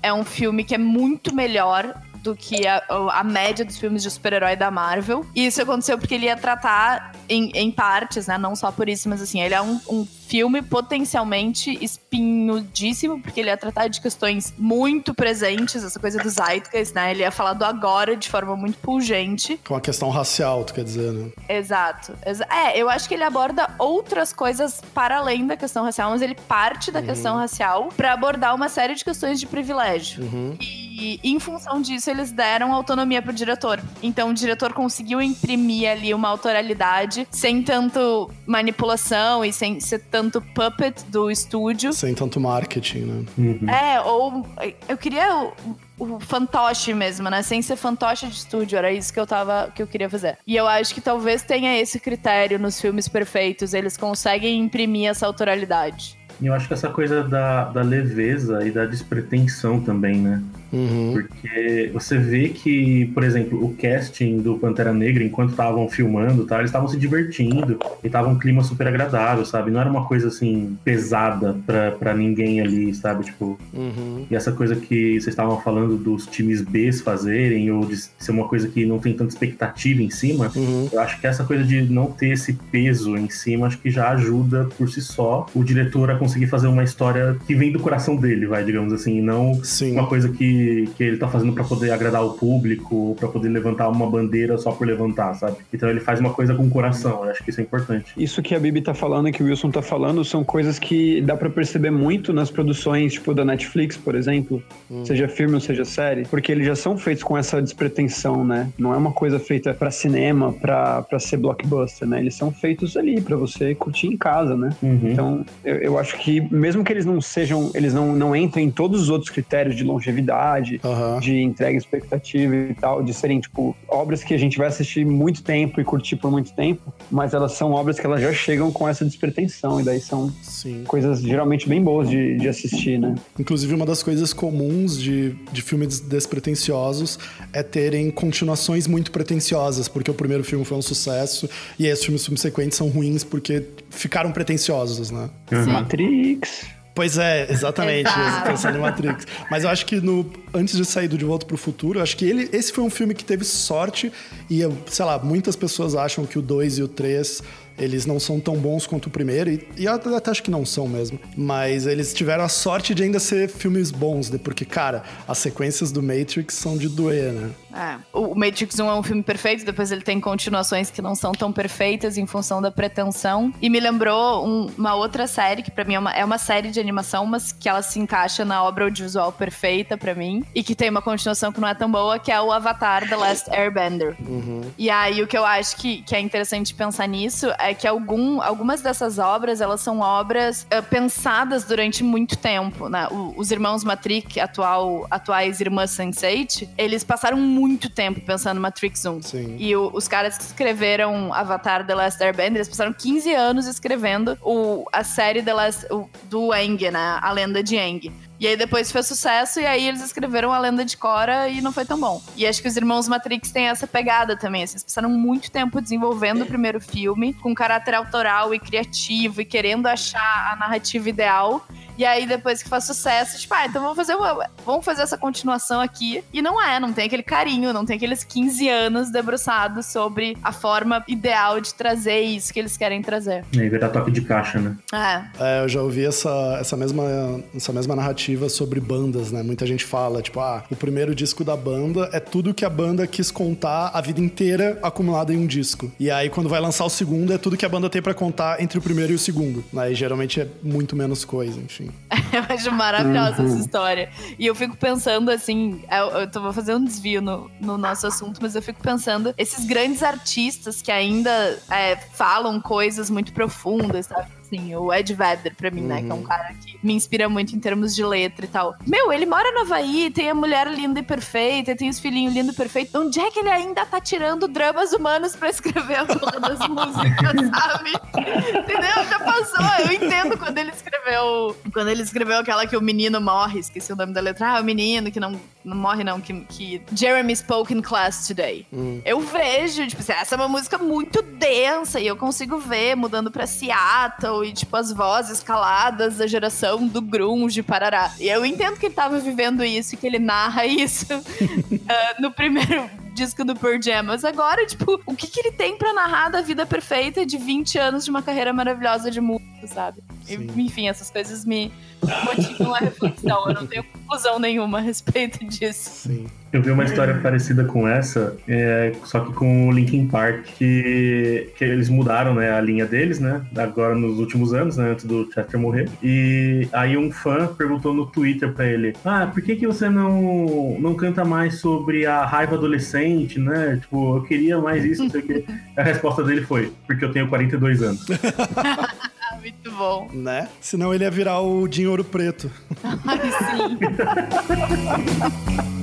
Speaker 2: é um filme que é muito melhor do que a, a média dos filmes de super-herói da Marvel. E isso aconteceu porque ele ia tratar em, em partes, né? Não só por isso, mas assim, ele é um, um filme potencialmente espinhudíssimo, porque ele ia tratar de questões muito presentes, essa coisa dos Zeitgeist, né? Ele ia falar do agora de forma muito pungente.
Speaker 1: Com a questão racial, tu quer dizer, né?
Speaker 2: Exato. É, eu acho que ele aborda outras coisas para além da questão racial, mas ele parte da uhum. questão racial para abordar uma série de questões de privilégio. Uhum. E em função disso, eles deram autonomia pro diretor. Então o diretor conseguiu imprimir ali uma autoralidade sem tanto manipulação e sem ser tanto puppet do estúdio.
Speaker 1: Sem tanto marketing, né?
Speaker 2: Uhum. É, ou eu queria o, o fantoche mesmo, né? Sem ser fantoche de estúdio, era isso que eu tava que eu queria fazer. E eu acho que talvez tenha esse critério nos filmes perfeitos, eles conseguem imprimir essa autoralidade.
Speaker 3: Eu acho que essa coisa da, da leveza e da despretensão também, né? Uhum. Porque você vê que, por exemplo, o casting do Pantera Negra, enquanto estavam filmando, tá, eles estavam se divertindo e tava um clima super agradável, sabe? Não era uma coisa assim pesada pra, pra ninguém ali, sabe? Tipo. Uhum. E essa coisa que vocês estavam falando dos times B fazerem, ou de ser uma coisa que não tem tanta expectativa em cima, uhum. eu acho que essa coisa de não ter esse peso em cima, acho que já ajuda por si só o diretor a conseguir fazer uma história que vem do coração dele, vai, digamos assim, e não Sim. uma coisa que que, ele tá fazendo para poder agradar o público, para poder levantar uma bandeira só por levantar, sabe? Então ele faz uma coisa com o coração, eu acho que isso é importante.
Speaker 4: Isso que a Bibi tá falando, que o Wilson tá falando, são coisas que dá para perceber muito nas produções, tipo da Netflix, por exemplo, hum. seja filme ou seja série, porque eles já são feitos com essa despretensão, né? Não é uma coisa feita para cinema, para ser blockbuster, né? Eles são feitos ali para você curtir em casa, né? Uhum. Então, eu, eu acho que mesmo que eles não sejam, eles não, não entrem em todos os outros critérios de longevidade, qualidade, uhum. de entrega expectativa e tal, de serem, tipo, obras que a gente vai assistir muito tempo e curtir por muito tempo, mas elas são obras que elas já chegam com essa despretensão, e daí são Sim. coisas geralmente bem boas de, de assistir, né?
Speaker 1: Inclusive, uma das coisas comuns de, de filmes despretensiosos é terem continuações muito pretensiosas, porque o primeiro filme foi um sucesso, e aí os filmes subsequentes são ruins porque ficaram pretensiosos, né?
Speaker 4: Uhum. Matrix.
Speaker 1: Pois é, exatamente, pensando em Matrix. Mas eu acho que no, antes de sair do De Volta pro Futuro, eu acho que ele, esse foi um filme que teve sorte e, sei lá, muitas pessoas acham que o 2 e o 3 eles não são tão bons quanto o primeiro, e, e eu até acho que não são mesmo. Mas eles tiveram a sorte de ainda ser filmes bons, né? Porque, cara, as sequências do Matrix são de doer, né?
Speaker 2: É, o Matrix 1 é um filme perfeito, depois ele tem continuações que não são tão perfeitas em função da pretensão. E me lembrou um, uma outra série, que para mim é uma, é uma série de animação, mas que ela se encaixa na obra audiovisual perfeita para mim. E que tem uma continuação que não é tão boa, que é o Avatar The Last Airbender. Uhum. E aí o que eu acho que, que é interessante pensar nisso é que algum, algumas dessas obras, elas são obras uh, pensadas durante muito tempo, né? O, os irmãos Matrix, atual, atuais irmãs Sense8, eles passaram muito tempo pensando Matrix 1. Sim. E o, os caras que escreveram Avatar The Last Airbender, eles passaram 15 anos escrevendo o, a série The Last, o, do Aang, né? A lenda de Aang. E aí depois fez sucesso, e aí eles escreveram a lenda de Cora e não foi tão bom. E acho que os irmãos Matrix têm essa pegada também. Assim, eles passaram muito tempo desenvolvendo o primeiro filme, com caráter autoral e criativo, e querendo achar a narrativa ideal. E aí, depois que faz sucesso, tipo, ah, então vamos fazer uma. Vamos fazer essa continuação aqui. E não é, não tem aquele carinho, não tem aqueles 15 anos debruçados sobre a forma ideal de trazer isso que eles querem trazer.
Speaker 3: E aí virar toque de caixa, né?
Speaker 1: É. é. eu já ouvi essa, essa, mesma, essa mesma narrativa sobre bandas, né? Muita gente fala, tipo, ah, o primeiro disco da banda é tudo que a banda quis contar a vida inteira acumulado em um disco. E aí, quando vai lançar o segundo, é tudo que a banda tem para contar entre o primeiro e o segundo. Aí, geralmente é muito menos coisa, enfim
Speaker 2: eu acho maravilhosa uhum. essa história. E eu fico pensando assim, eu, eu tô, vou fazer um desvio no, no nosso assunto, mas eu fico pensando, esses grandes artistas que ainda é, falam coisas muito profundas, sabe? Assim, o Ed Vedder, pra mim, uhum. né? Que é um uhum. cara que me inspira muito em termos de letra e tal. Meu, ele mora no Havaí, tem a mulher linda e perfeita, tem os filhinhos lindos e perfeitos. Onde é que ele ainda tá tirando dramas humanos pra escrever a porra das músicas, sabe? Entendeu? Já passou. Eu entendo quando ele escreveu. Quando ele escreveu aquela que o menino morre, esqueci o nome da letra. Ah, o menino que não não morre não, que, que Jeremy spoke in class today. Hum. Eu vejo, tipo, assim, essa é uma música muito densa e eu consigo ver mudando pra Seattle e, tipo, as vozes caladas da geração do grunge, parará. E eu entendo que ele tava vivendo isso e que ele narra isso uh, no primeiro disco do Pearl Jam. Mas agora, tipo, o que, que ele tem para narrar da vida perfeita de 20 anos de uma carreira maravilhosa de música, sabe? E, enfim, essas coisas me motivam a reflexão. Eu não tenho conclusão nenhuma a respeito disso.
Speaker 3: Sim. Eu vi uma história parecida com essa, é, só que com o Linkin Park, que, que eles mudaram né, a linha deles, né? Agora nos últimos anos, né? Antes do Chester morrer. E aí um fã perguntou no Twitter pra ele: Ah, por que, que você não, não canta mais sobre a raiva adolescente, né? Tipo, eu queria mais isso, não sei o quê. A resposta dele foi: Porque eu tenho 42 anos.
Speaker 2: Muito bom.
Speaker 1: Né? Senão ele ia virar o Dinho Ouro Preto. Ai, sim.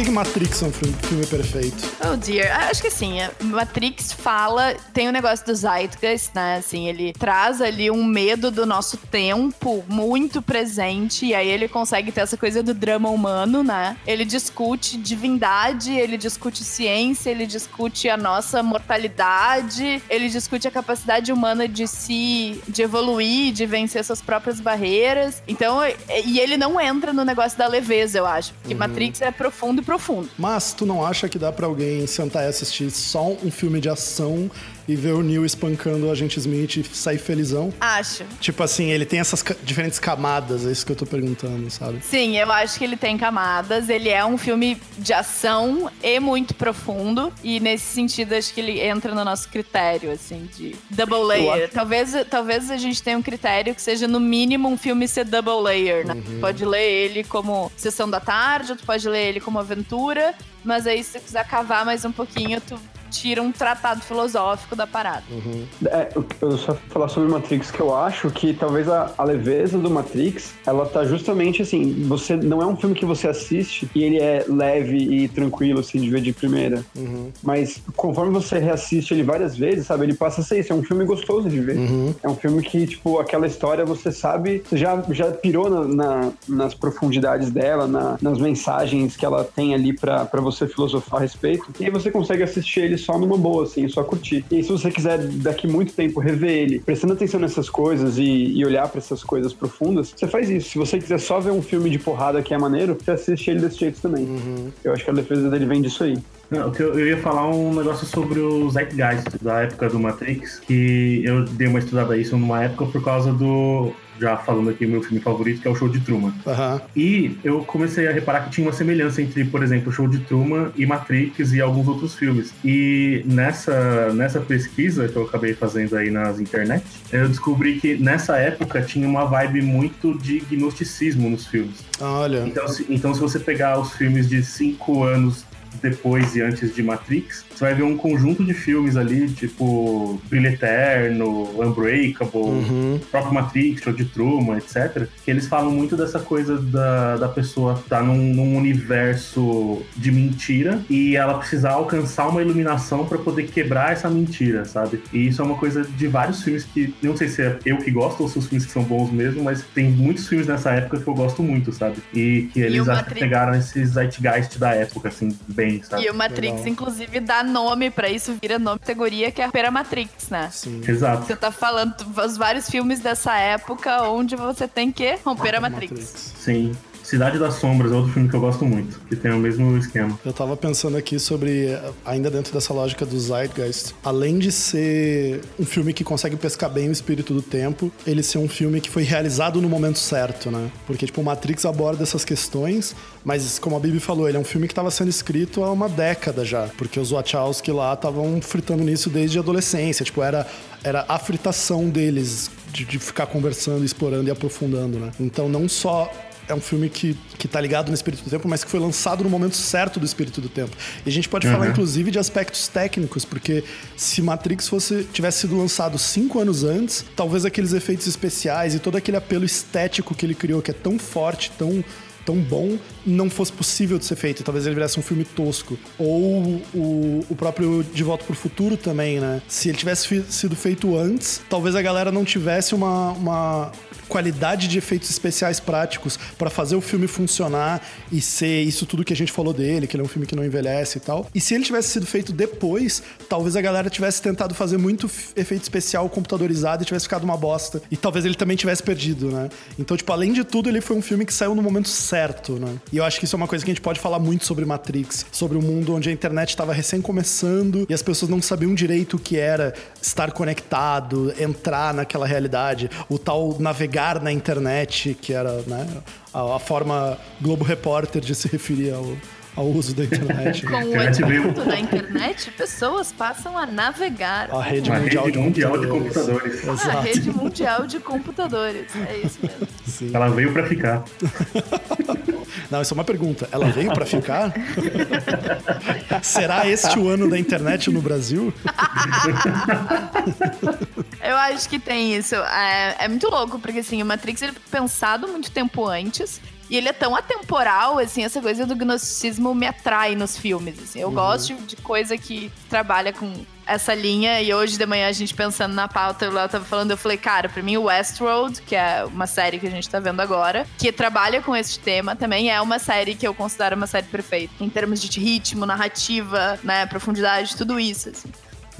Speaker 1: que, que Matrix é um filme, perfeito?
Speaker 2: Oh dear, acho que assim, Matrix fala, tem o um negócio do Zeitgeist, né? Assim, ele traz ali um medo do nosso tempo muito presente, e aí ele consegue ter essa coisa do drama humano, né? Ele discute divindade, ele discute ciência, ele discute a nossa mortalidade, ele discute a capacidade humana de se, de evoluir, de vencer suas próprias barreiras. Então, e ele não entra no negócio da leveza, eu acho, porque uhum. Matrix é profundo profundo.
Speaker 1: Mas tu não acha que dá para alguém sentar e assistir só um filme de ação e ver o Neil espancando o agente Smith e sair felizão?
Speaker 2: Acho.
Speaker 1: Tipo assim, ele tem essas diferentes camadas, é isso que eu tô perguntando, sabe?
Speaker 2: Sim, eu acho que ele tem camadas. Ele é um filme de ação e muito profundo. E nesse sentido, acho que ele entra no nosso critério, assim, de double layer. Talvez, talvez a gente tenha um critério que seja, no mínimo, um filme ser double layer, né? Uhum. Pode ler ele como Sessão da Tarde, tu pode ler ele como Aventura, mas aí se tu quiser cavar mais um pouquinho, tu tira um tratado filosófico da parada.
Speaker 4: Uhum. É, eu só falar sobre Matrix que eu acho que talvez a, a, leveza do Matrix, ela tá justamente assim, você não é um filme que você assiste e ele é leve e tranquilo assim de ver de primeira. Uhum. Mas conforme você reassiste ele várias vezes, sabe, ele passa a ser isso, é um filme gostoso de ver. Uhum. É um filme que, tipo, aquela história você sabe, você já, já pirou na, na, nas profundidades dela, na, nas mensagens que ela tem ali para você filosofar a respeito. E aí você consegue assistir ele só numa boa, assim, só curtir. E se você quiser daqui muito tempo rever ele, prestando atenção nessas coisas e, e olhar para essas coisas profundas, você faz isso. Se você quiser só ver um filme de porrada que é maneiro, você assiste ele desse jeito também. Uhum. Eu acho que a defesa dele vem disso aí.
Speaker 3: Não, eu, eu ia falar um negócio sobre o Zeitgeist da época do Matrix, que eu dei uma estudada isso numa época por causa do já falando aqui meu filme favorito, que é o Show de Truman. Uhum. E eu comecei a reparar que tinha uma semelhança entre, por exemplo, o Show de Truman e Matrix e alguns outros filmes. E nessa, nessa pesquisa que eu acabei fazendo aí nas internet, eu descobri que nessa época tinha uma vibe muito de gnosticismo nos filmes.
Speaker 1: Olha.
Speaker 3: Então, se, então, se você pegar os filmes de cinco anos depois e antes de Matrix, você vai ver um conjunto de filmes ali, tipo Brilho Eterno, Unbreakable, uhum. próprio Matrix, Show de Truman, etc. Que eles falam muito dessa coisa da, da pessoa estar tá num, num universo de mentira e ela precisar alcançar uma iluminação para poder quebrar essa mentira, sabe? E isso é uma coisa de vários filmes que, não sei se é eu que gosto ou se os filmes que são bons mesmo, mas tem muitos filmes nessa época que eu gosto muito, sabe? E que eles e Matrix... pegaram esse zeitgeist da época, assim, bem, sabe?
Speaker 2: E o Matrix, Legal. inclusive, dá nome para isso, vira nome categoria que é a Pera Matrix, né?
Speaker 3: Sim. Exato.
Speaker 2: Você tá falando os vários filmes dessa época onde você tem que romper a Matrix. Matrix.
Speaker 3: Sim. Cidade das Sombras é outro filme que eu gosto muito, que tem o mesmo esquema.
Speaker 1: Eu tava pensando aqui sobre, ainda dentro dessa lógica do Zeitgeist, além de ser um filme que consegue pescar bem o espírito do tempo, ele ser um filme que foi realizado no momento certo, né? Porque, tipo, o Matrix aborda essas questões, mas, como a Bibi falou, ele é um filme que estava sendo escrito há uma década já, porque os Wachowski lá estavam fritando nisso desde a adolescência, tipo, era, era a fritação deles de, de ficar conversando, explorando e aprofundando, né? Então, não só é um filme que, que tá ligado no espírito do tempo, mas que foi lançado no momento certo do espírito do tempo. E a gente pode uhum. falar, inclusive, de aspectos técnicos, porque se Matrix fosse tivesse sido lançado cinco anos antes, talvez aqueles efeitos especiais e todo aquele apelo estético que ele criou, que é tão forte, tão tão bom não fosse possível de ser feito. Talvez ele virasse um filme tosco. Ou o, o próprio De Volta pro Futuro também, né? Se ele tivesse sido feito antes, talvez a galera não tivesse uma, uma qualidade de efeitos especiais práticos para fazer o filme funcionar e ser isso tudo que a gente falou dele, que ele é um filme que não envelhece e tal. E se ele tivesse sido feito depois, talvez a galera tivesse tentado fazer muito efeito especial computadorizado e tivesse ficado uma bosta. E talvez ele também tivesse perdido, né? Então, tipo, além de tudo, ele foi um filme que saiu no momento certo, né? E eu acho que isso é uma coisa que a gente pode falar muito sobre Matrix, sobre o um mundo onde a internet estava recém começando e as pessoas não sabiam direito o que era estar conectado, entrar naquela realidade, o tal navegar navegar na internet, que era né, a, a, forma Globo Repórter de se referir ao, ao uso da internet.
Speaker 2: Com o advento da internet, pessoas passam a navegar.
Speaker 1: A rede, mundial, rede de mundial, de computadores.
Speaker 2: A rede mundial de computadores. É isso mesmo.
Speaker 3: Sim. Ela veio para ficar.
Speaker 1: Não, isso é uma pergunta. Ela veio para ficar? Será este o ano da internet no Brasil?
Speaker 2: Eu acho que tem isso. É, é muito louco, porque assim, o Matrix ele foi pensado muito tempo antes. E ele é tão atemporal, assim, essa coisa do gnosticismo me atrai nos filmes. Assim. Eu uhum. gosto de coisa que trabalha com essa linha. E hoje de manhã a gente pensando na pauta, Léo tava falando, eu falei, cara, pra mim o Westworld, que é uma série que a gente tá vendo agora, que trabalha com esse tema, também é uma série que eu considero uma série perfeita. Em termos de ritmo, narrativa, né, profundidade, tudo isso, assim.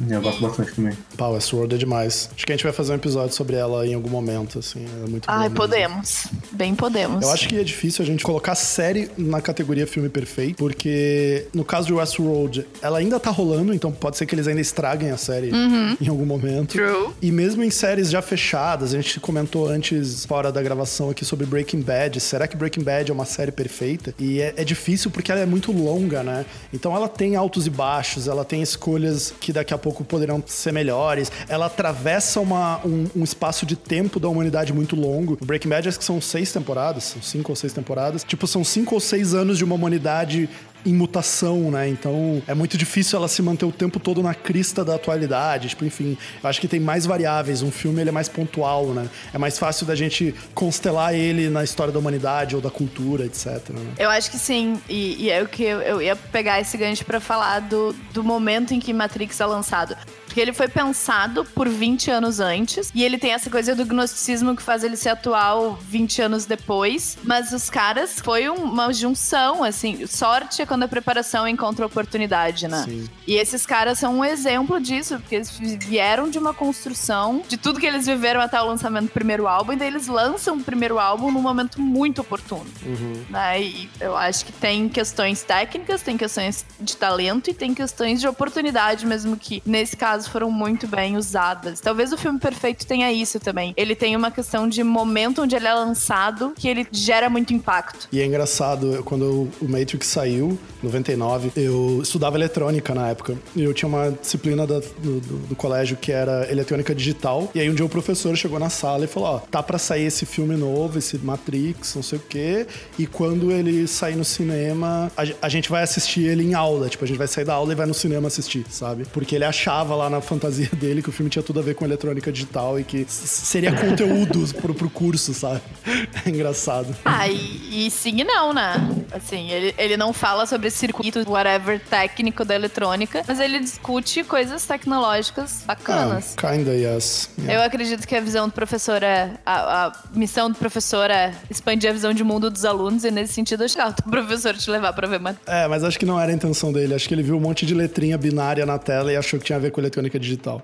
Speaker 3: Eu gosto bastante também.
Speaker 1: Pá, Westworld é demais. Acho que a gente vai fazer um episódio sobre ela em algum momento, assim. É muito
Speaker 2: Ai, podemos. Bem podemos.
Speaker 1: Eu acho que é difícil a gente colocar série na categoria filme perfeito, porque no caso de Westworld, ela ainda tá rolando, então pode ser que eles ainda estraguem a série
Speaker 2: uhum.
Speaker 1: em algum momento.
Speaker 2: True.
Speaker 1: E mesmo em séries já fechadas, a gente comentou antes, fora da gravação aqui, sobre Breaking Bad. Será que Breaking Bad é uma série perfeita? E é, é difícil porque ela é muito longa, né? Então ela tem altos e baixos, ela tem escolhas que daqui a pouco pouco poderão ser melhores. Ela atravessa uma, um, um, espaço de tempo da humanidade muito longo. O Breaking Bad acho que são seis temporadas, são cinco ou seis temporadas. Tipo, são cinco ou seis anos de uma humanidade em mutação, né? Então é muito difícil ela se manter o tempo todo na crista da atualidade. Tipo, enfim, eu acho que tem mais variáveis. Um filme ele é mais pontual, né? É mais fácil da gente constelar ele na história da humanidade ou da cultura, etc. Né?
Speaker 2: Eu acho que sim. E, e é o que eu, eu ia pegar esse gancho para falar do, do momento em que Matrix é lançado. Porque ele foi pensado por 20 anos antes. E ele tem essa coisa do gnosticismo que faz ele ser atual 20 anos depois. Mas os caras foi uma junção, assim. Sorte é quando a preparação encontra oportunidade, né? Sim. E esses caras são um exemplo disso, porque eles vieram de uma construção de tudo que eles viveram até o lançamento do primeiro álbum. E daí eles lançam o primeiro álbum num momento muito oportuno.
Speaker 1: Uhum.
Speaker 2: Né? E eu acho que tem questões técnicas, tem questões de talento e tem questões de oportunidade mesmo que, nesse caso, foram muito bem usadas. Talvez o filme perfeito tenha isso também. Ele tem uma questão de momento onde ele é lançado que ele gera muito impacto.
Speaker 1: E é engraçado, quando o Matrix saiu, 99, eu estudava eletrônica na época. E eu tinha uma disciplina do, do, do, colégio que era eletrônica digital. E aí um dia o professor chegou na sala e falou: Ó, tá pra sair esse filme novo, esse Matrix, não sei o quê. E quando ele sair no cinema, a, a gente vai assistir ele em aula. Tipo, a gente vai sair da aula e vai no cinema assistir, sabe? Porque ele achava lá na fantasia dele que o filme tinha tudo a ver com eletrônica digital e que seria conteúdo pro, pro curso, sabe? É engraçado.
Speaker 2: Ah, e, e sim e não, né? Assim, ele, ele não fala sobre circuito, whatever, técnico da eletrônica, mas ele discute coisas tecnológicas bacanas.
Speaker 1: Ah, kinda, yes.
Speaker 2: Yeah. Eu acredito que a visão do professor é. A, a, missão do professor é expandir a visão de mundo dos alunos, e nesse sentido, acho que o professor te levar pra ver mais.
Speaker 1: É, mas acho que não era a intenção dele. Acho que ele viu um monte de letrinha binária na tela e achou que tinha a ver com eletrônica eletrônica digital.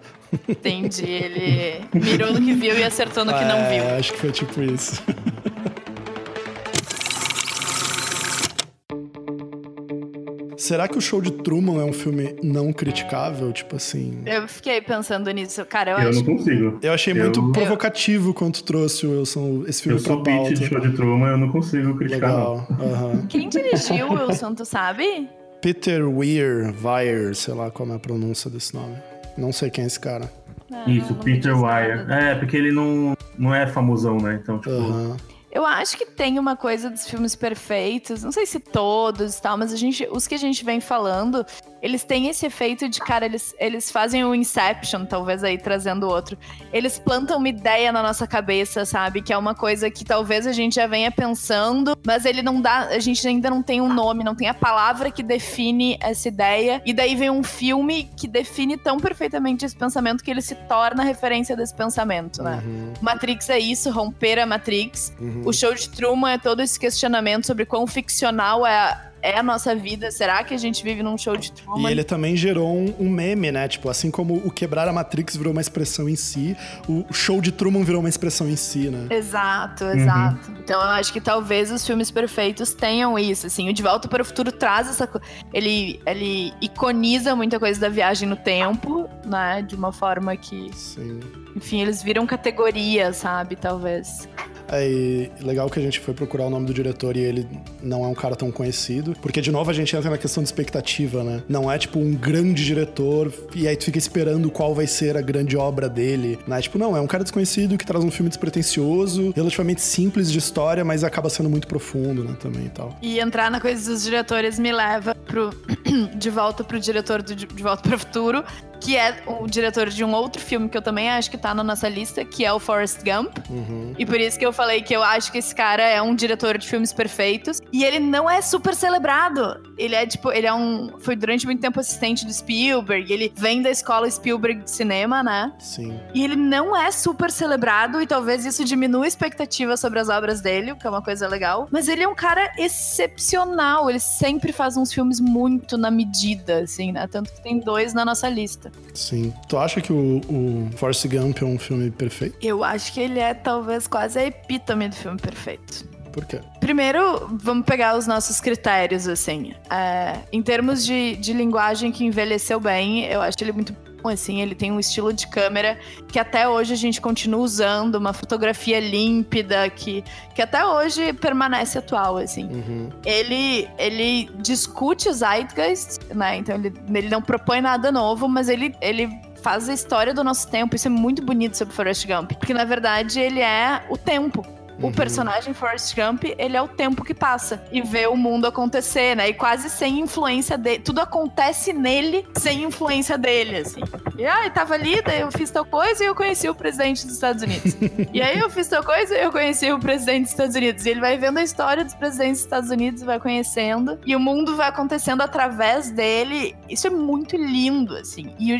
Speaker 2: Entendi. Ele mirou no que viu e acertou no que é, não viu.
Speaker 1: Acho que foi tipo isso. Será que o Show de Truman é um filme não criticável? Tipo assim.
Speaker 2: Eu fiquei pensando nisso, cara. Eu,
Speaker 3: eu
Speaker 2: acho...
Speaker 3: não consigo.
Speaker 1: Eu achei eu... muito provocativo quando trouxe o Wilson esse filme eu pra pauta.
Speaker 3: Eu sou de Show de Truman, eu não consigo criticar. Legal.
Speaker 1: Uhum.
Speaker 2: Quem dirigiu o Wilson, tu sabe?
Speaker 1: Peter Weir, Weir, sei lá como é a pronúncia desse nome. Não sei quem é esse cara.
Speaker 3: É, Isso, Peter Weir. É, porque ele não, não é famosão, né? Então, tipo.
Speaker 1: Uhum.
Speaker 2: Eu acho que tem uma coisa dos filmes perfeitos, não sei se todos e tal, mas a gente, os que a gente vem falando, eles têm esse efeito de, cara, eles, eles fazem o Inception, talvez aí trazendo outro. Eles plantam uma ideia na nossa cabeça, sabe? Que é uma coisa que talvez a gente já venha pensando, mas ele não dá, a gente ainda não tem um nome, não tem a palavra que define essa ideia. E daí vem um filme que define tão perfeitamente esse pensamento que ele se torna referência desse pensamento, né? Uhum. Matrix é isso, romper a Matrix. Uhum. O show de Truman é todo esse questionamento sobre quão ficcional é é a nossa vida? Será que a gente vive num show de Truman?
Speaker 1: E ele também gerou um, um, meme, né? Tipo, assim como o quebrar a Matrix virou uma expressão em si, o show de Truman virou uma expressão em si, né?
Speaker 2: Exato, uhum. exato. Uhum. Então eu acho que talvez os filmes perfeitos tenham isso, assim. O De Volta para o Futuro traz essa... Ele, ele iconiza muita coisa da viagem no tempo, né? De uma forma que... Sim. Enfim, eles viram categoria, sabe? Talvez.
Speaker 1: É legal que a gente foi procurar o nome do diretor e ele não é um cara tão conhecido. Porque, de novo, a gente entra na questão de expectativa, né? Não é tipo um grande diretor e aí tu fica esperando qual vai ser a grande obra dele, né? Tipo, não, é um cara desconhecido que traz um filme despretensioso, relativamente simples de história, mas acaba sendo muito profundo, né? Também e tal.
Speaker 2: E entrar na coisa dos diretores me leva pro... de volta pro diretor do De Volta para o Futuro, que é o diretor de um outro filme que eu também acho que tá na nossa lista, que é o Forrest Gump. Uhum. E por isso que eu falei que eu acho que esse cara é um diretor de filmes perfeitos. E ele não é super celebrado. Ele é, tipo, ele é um. Foi durante muito tempo assistente do Spielberg. Ele vem da escola Spielberg de cinema, né?
Speaker 1: Sim.
Speaker 2: E ele não é super celebrado, e talvez isso diminua a expectativa sobre as obras dele, o que é uma coisa legal. Mas ele é um cara excepcional. Ele sempre faz uns filmes muito na medida, assim, né? Tanto que tem dois na nossa lista.
Speaker 1: Sim. Tu acha que o, o Force Gump é um filme perfeito?
Speaker 2: Eu acho que ele é talvez quase a epítome do filme perfeito.
Speaker 1: Por quê?
Speaker 2: Primeiro, vamos pegar os nossos critérios, assim. É, em termos de, de linguagem que envelheceu bem, eu acho ele muito assim, ele tem um estilo de câmera que até hoje a gente continua usando, uma fotografia límpida que, que até hoje permanece atual, assim. Uhum. Ele, ele discute os Zeitgeist, né? Então ele, ele não propõe nada novo, mas ele, ele faz a história do nosso tempo. Isso é muito bonito sobre Forrest Gump, porque na verdade ele é o tempo. O uhum. personagem Forrest Gump, ele é o tempo que passa e vê o mundo acontecer, né? E quase sem influência dele. Tudo acontece nele sem influência dele, assim. E aí, ah, tava ali, daí eu fiz tal coisa e eu conheci o presidente dos Estados Unidos. e aí eu fiz tal coisa e eu conheci o presidente dos Estados Unidos. E ele vai vendo a história dos presidentes dos Estados Unidos, vai conhecendo. E o mundo vai acontecendo através dele. Isso é muito lindo, assim. E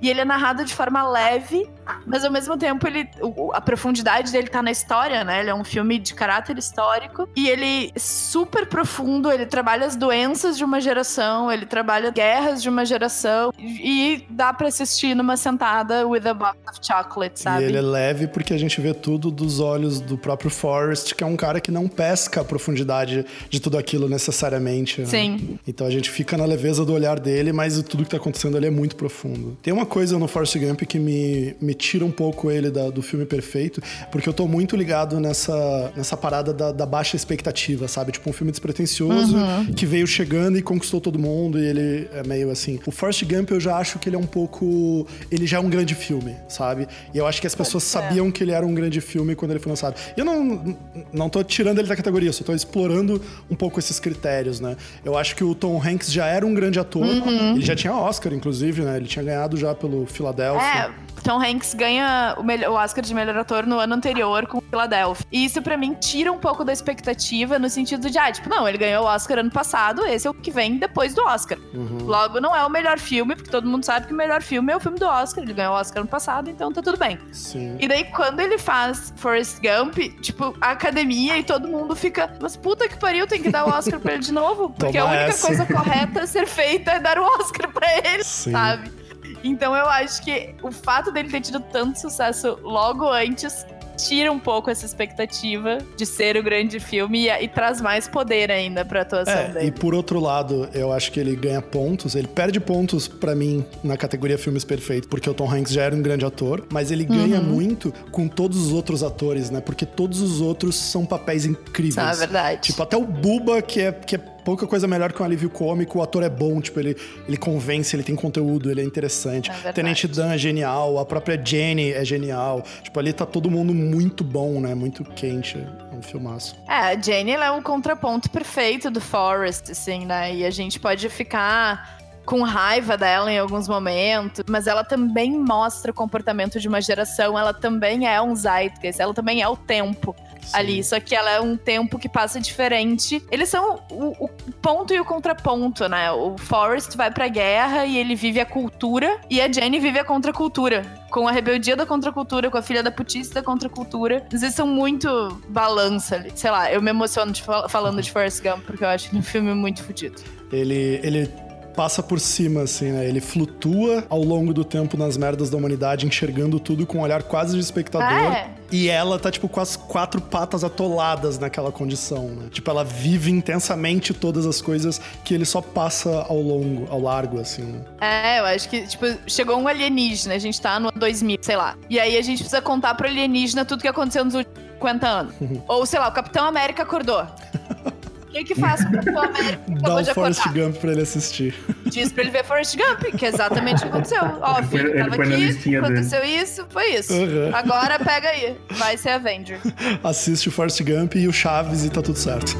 Speaker 2: e ele é narrado de forma leve, mas ao mesmo tempo ele, a profundidade dele tá na história, né? Ele é um filme de caráter histórico e ele é super profundo, ele trabalha as doenças de uma geração, ele trabalha guerras de uma geração e dá para assistir numa sentada with a box of chocolate, sabe?
Speaker 1: E ele é leve porque a gente vê tudo dos olhos do próprio Forrest, que é um cara que não pesca a profundidade de tudo aquilo necessariamente. Né?
Speaker 2: Sim.
Speaker 1: Então a gente fica na leveza do olhar dele, mas tudo que tá acontecendo ali é muito profundo. Tem uma coisa no Force Gump que me, me tira um pouco ele da, do filme perfeito, porque eu tô muito ligado nessa, nessa parada da, da baixa expectativa, sabe? Tipo, um filme despretensioso uhum. que veio chegando e conquistou todo mundo e ele é meio assim. O Force Gump eu já acho que ele é um pouco. Ele já é um grande filme, sabe? E eu acho que as pessoas é. sabiam que ele era um grande filme quando ele foi lançado. E eu não, não tô tirando ele da categoria, só tô explorando um pouco esses critérios, né? Eu acho que o Tom Hanks já era um grande ator, uhum. ele já tinha Oscar, inclusive, né? Ele tinha ganhado já pelo Philadelphia.
Speaker 2: É, Tom Hanks ganha o, melhor, o Oscar de melhor ator no ano anterior com Philadelphia. E isso para mim tira um pouco da expectativa no sentido de, ah, tipo, não, ele ganhou o Oscar ano passado, esse é o que vem depois do Oscar. Uhum. Logo, não é o melhor filme, porque todo mundo sabe que o melhor filme é o filme do Oscar. Ele ganhou o Oscar ano passado, então tá tudo bem.
Speaker 1: Sim.
Speaker 2: E daí, quando ele faz Forrest Gump, tipo, a academia e todo mundo fica, mas puta que pariu, tem que dar o Oscar pra ele de novo. Porque Toma a única essa. coisa correta a ser feita é dar o Oscar pra ele, Sim. sabe? Então eu acho que o fato dele ter tido tanto sucesso logo antes tira um pouco essa expectativa de ser o grande filme e, e traz mais poder ainda pra atuação é, dele.
Speaker 1: E por outro lado, eu acho que ele ganha pontos, ele perde pontos para mim na categoria filmes perfeitos, porque o Tom Hanks já era um grande ator, mas ele ganha uhum. muito com todos os outros atores, né? Porque todos os outros são papéis incríveis.
Speaker 2: Ah, é verdade.
Speaker 1: Tipo, até o Buba, que é, que é pouca coisa melhor que um alívio cômico. O ator é bom, tipo, ele, ele convence, ele tem conteúdo, ele é interessante. É Tenente Dan é genial, a própria Jenny é genial. Tipo, ali tá todo mundo muito bom, né? Muito quente. É um filmaço.
Speaker 2: É, a Jenny ela é um contraponto perfeito do Forrest, assim, né? E a gente pode ficar com raiva dela em alguns momentos, mas ela também mostra o comportamento de uma geração, ela também é um zeitgeist, ela também é o tempo. Sim. ali. Só que ela é um tempo que passa diferente. Eles são o, o, ponto e o contraponto, né? O Forrest vai pra guerra e ele vive a cultura, e a Jenny vive a contracultura. Com a rebeldia da contracultura, com a filha da putice da contracultura. Eles são muito balança ali. Sei lá, eu me emociono de, falando de Forrest Gump, porque eu acho que é um filme muito fodido.
Speaker 1: Ele, ele passa por cima, assim, né? Ele flutua ao longo do tempo nas merdas da humanidade, enxergando tudo com um olhar quase de espectador. É. E ela tá, tipo, com as quatro patas atoladas naquela condição, né? Tipo, ela vive intensamente todas as coisas que ele só passa ao longo, ao largo, assim. Né?
Speaker 2: É, eu acho que, tipo, chegou um alienígena, a gente tá no 2000, sei lá. E aí a gente precisa contar pro alienígena tudo que aconteceu nos últimos 50 anos. Ou, sei lá, o Capitão América acordou. O que que faz com o América
Speaker 1: Dá o Forrest Gump pra ele assistir.
Speaker 2: Diz pra ele ver Forrest Gump, que é exatamente o que aconteceu. Ó, filho, ele tava aqui, aconteceu dele. isso, foi isso. Uhum. Agora pega aí, vai ser Avenger.
Speaker 1: Assiste o Forrest Gump e o Chaves e tá tudo certo.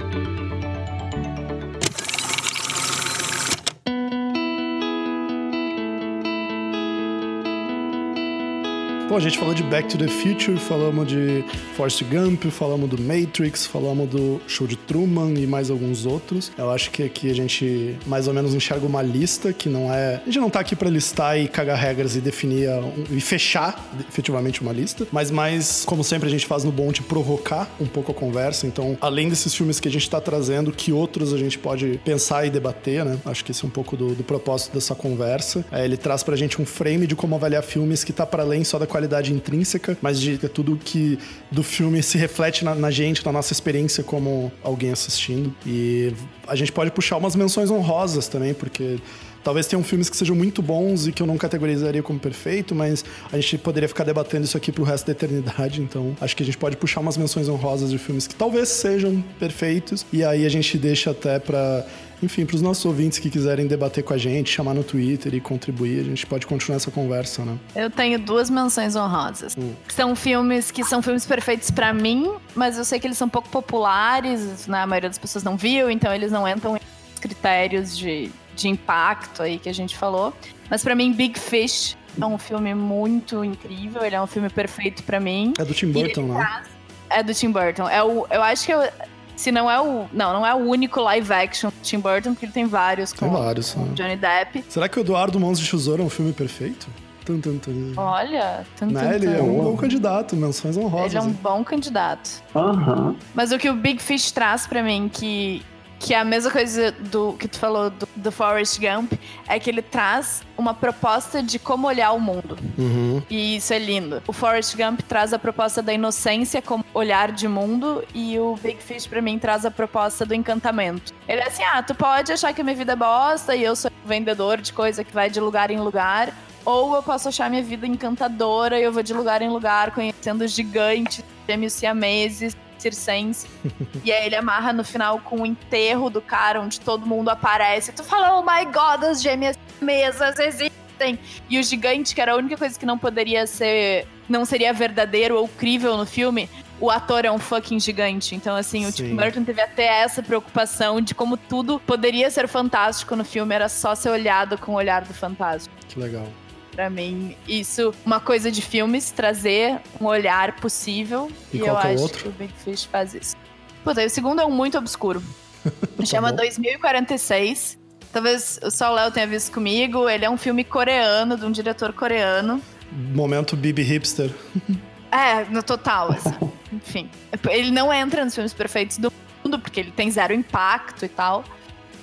Speaker 1: Pô, a gente falou de Back to the Future, falamos de Forrest Gump, falamos do Matrix, falamos do Show de Truman e mais alguns outros. Eu acho que aqui a gente mais ou menos enxerga uma lista que não é. A gente não tá aqui para listar e cagar regras e definir e fechar efetivamente uma lista, mas mais, como sempre, a gente faz no bom de provocar um pouco a conversa. Então, além desses filmes que a gente tá trazendo, que outros a gente pode pensar e debater, né? Acho que esse é um pouco do, do propósito dessa conversa. É, ele traz pra gente um frame de como avaliar filmes que tá para além só da qualidade intrínseca, mas de tudo que do filme se reflete na, na, gente, na nossa experiência como alguém assistindo. E a gente pode puxar umas menções honrosas também, porque Talvez tenham filmes que sejam muito bons e que eu não categorizaria como perfeito, mas a gente poderia ficar debatendo isso aqui pro resto da eternidade. Então, acho que a gente pode puxar umas menções honrosas de filmes que talvez sejam perfeitos. E aí a gente deixa até para enfim, para os nossos ouvintes que quiserem debater com a gente, chamar no Twitter e contribuir, a gente pode continuar essa conversa, né?
Speaker 2: Eu tenho duas menções honrosas. Hum. São filmes que são filmes perfeitos para mim, mas eu sei que eles são pouco populares, né? a maioria das pessoas não viu, então eles não entram em critérios de de impacto aí que a gente falou. Mas para mim, Big Fish é um filme muito incrível, ele é um filme perfeito para mim.
Speaker 1: É do Tim Burton, né?
Speaker 2: É do Tim Burton. É o, eu acho que eu, se não é o. Não, não é o único live action do Tim Burton, porque ele tem vários com, tem vários, com Johnny Depp.
Speaker 1: Será que o Eduardo Mãos de Tesouro é um filme perfeito?
Speaker 2: Tum, tum, tum. Olha,
Speaker 1: tum, né? ele é um bom candidato, menções honrosas.
Speaker 2: Ele é um bom candidato.
Speaker 4: Uhum.
Speaker 2: Mas o que o Big Fish traz para mim, que que é a mesma coisa do que tu falou do, do Forrest Gump, é que ele traz uma proposta de como olhar o mundo.
Speaker 1: Uhum.
Speaker 2: E isso é lindo. O Forrest Gump traz a proposta da inocência como olhar de mundo e o Big Fish para mim traz a proposta do encantamento. Ele é assim: "Ah, tu pode achar que a minha vida é bosta e eu sou vendedor de coisa que vai de lugar em lugar, ou eu posso achar minha vida encantadora e eu vou de lugar em lugar conhecendo gigantes, gêmeos siameses, circense. e aí ele amarra no final com o enterro do cara, onde todo mundo aparece. Tu fala, oh my god, as gêmeas mesas existem. E o gigante, que era a única coisa que não poderia ser. não seria verdadeiro ou crível no filme, o ator é um fucking gigante. Então, assim, o Tim Burton teve até essa preocupação de como tudo poderia ser fantástico no filme, era só ser olhado com o olhar do fantástico.
Speaker 1: Que legal
Speaker 2: para mim, isso, uma coisa de filmes, trazer um olhar possível.
Speaker 1: E,
Speaker 2: e
Speaker 1: eu
Speaker 2: é
Speaker 1: acho outro?
Speaker 2: que o Big Fish faz isso. Puta, o segundo é um muito obscuro. tá Chama bom. 2046. Talvez só o Léo tenha visto comigo. Ele é um filme coreano, de um diretor coreano.
Speaker 1: Momento Bibi Hipster.
Speaker 2: É, no total, assim. Enfim. Ele não entra nos filmes perfeitos do mundo, porque ele tem zero impacto e tal.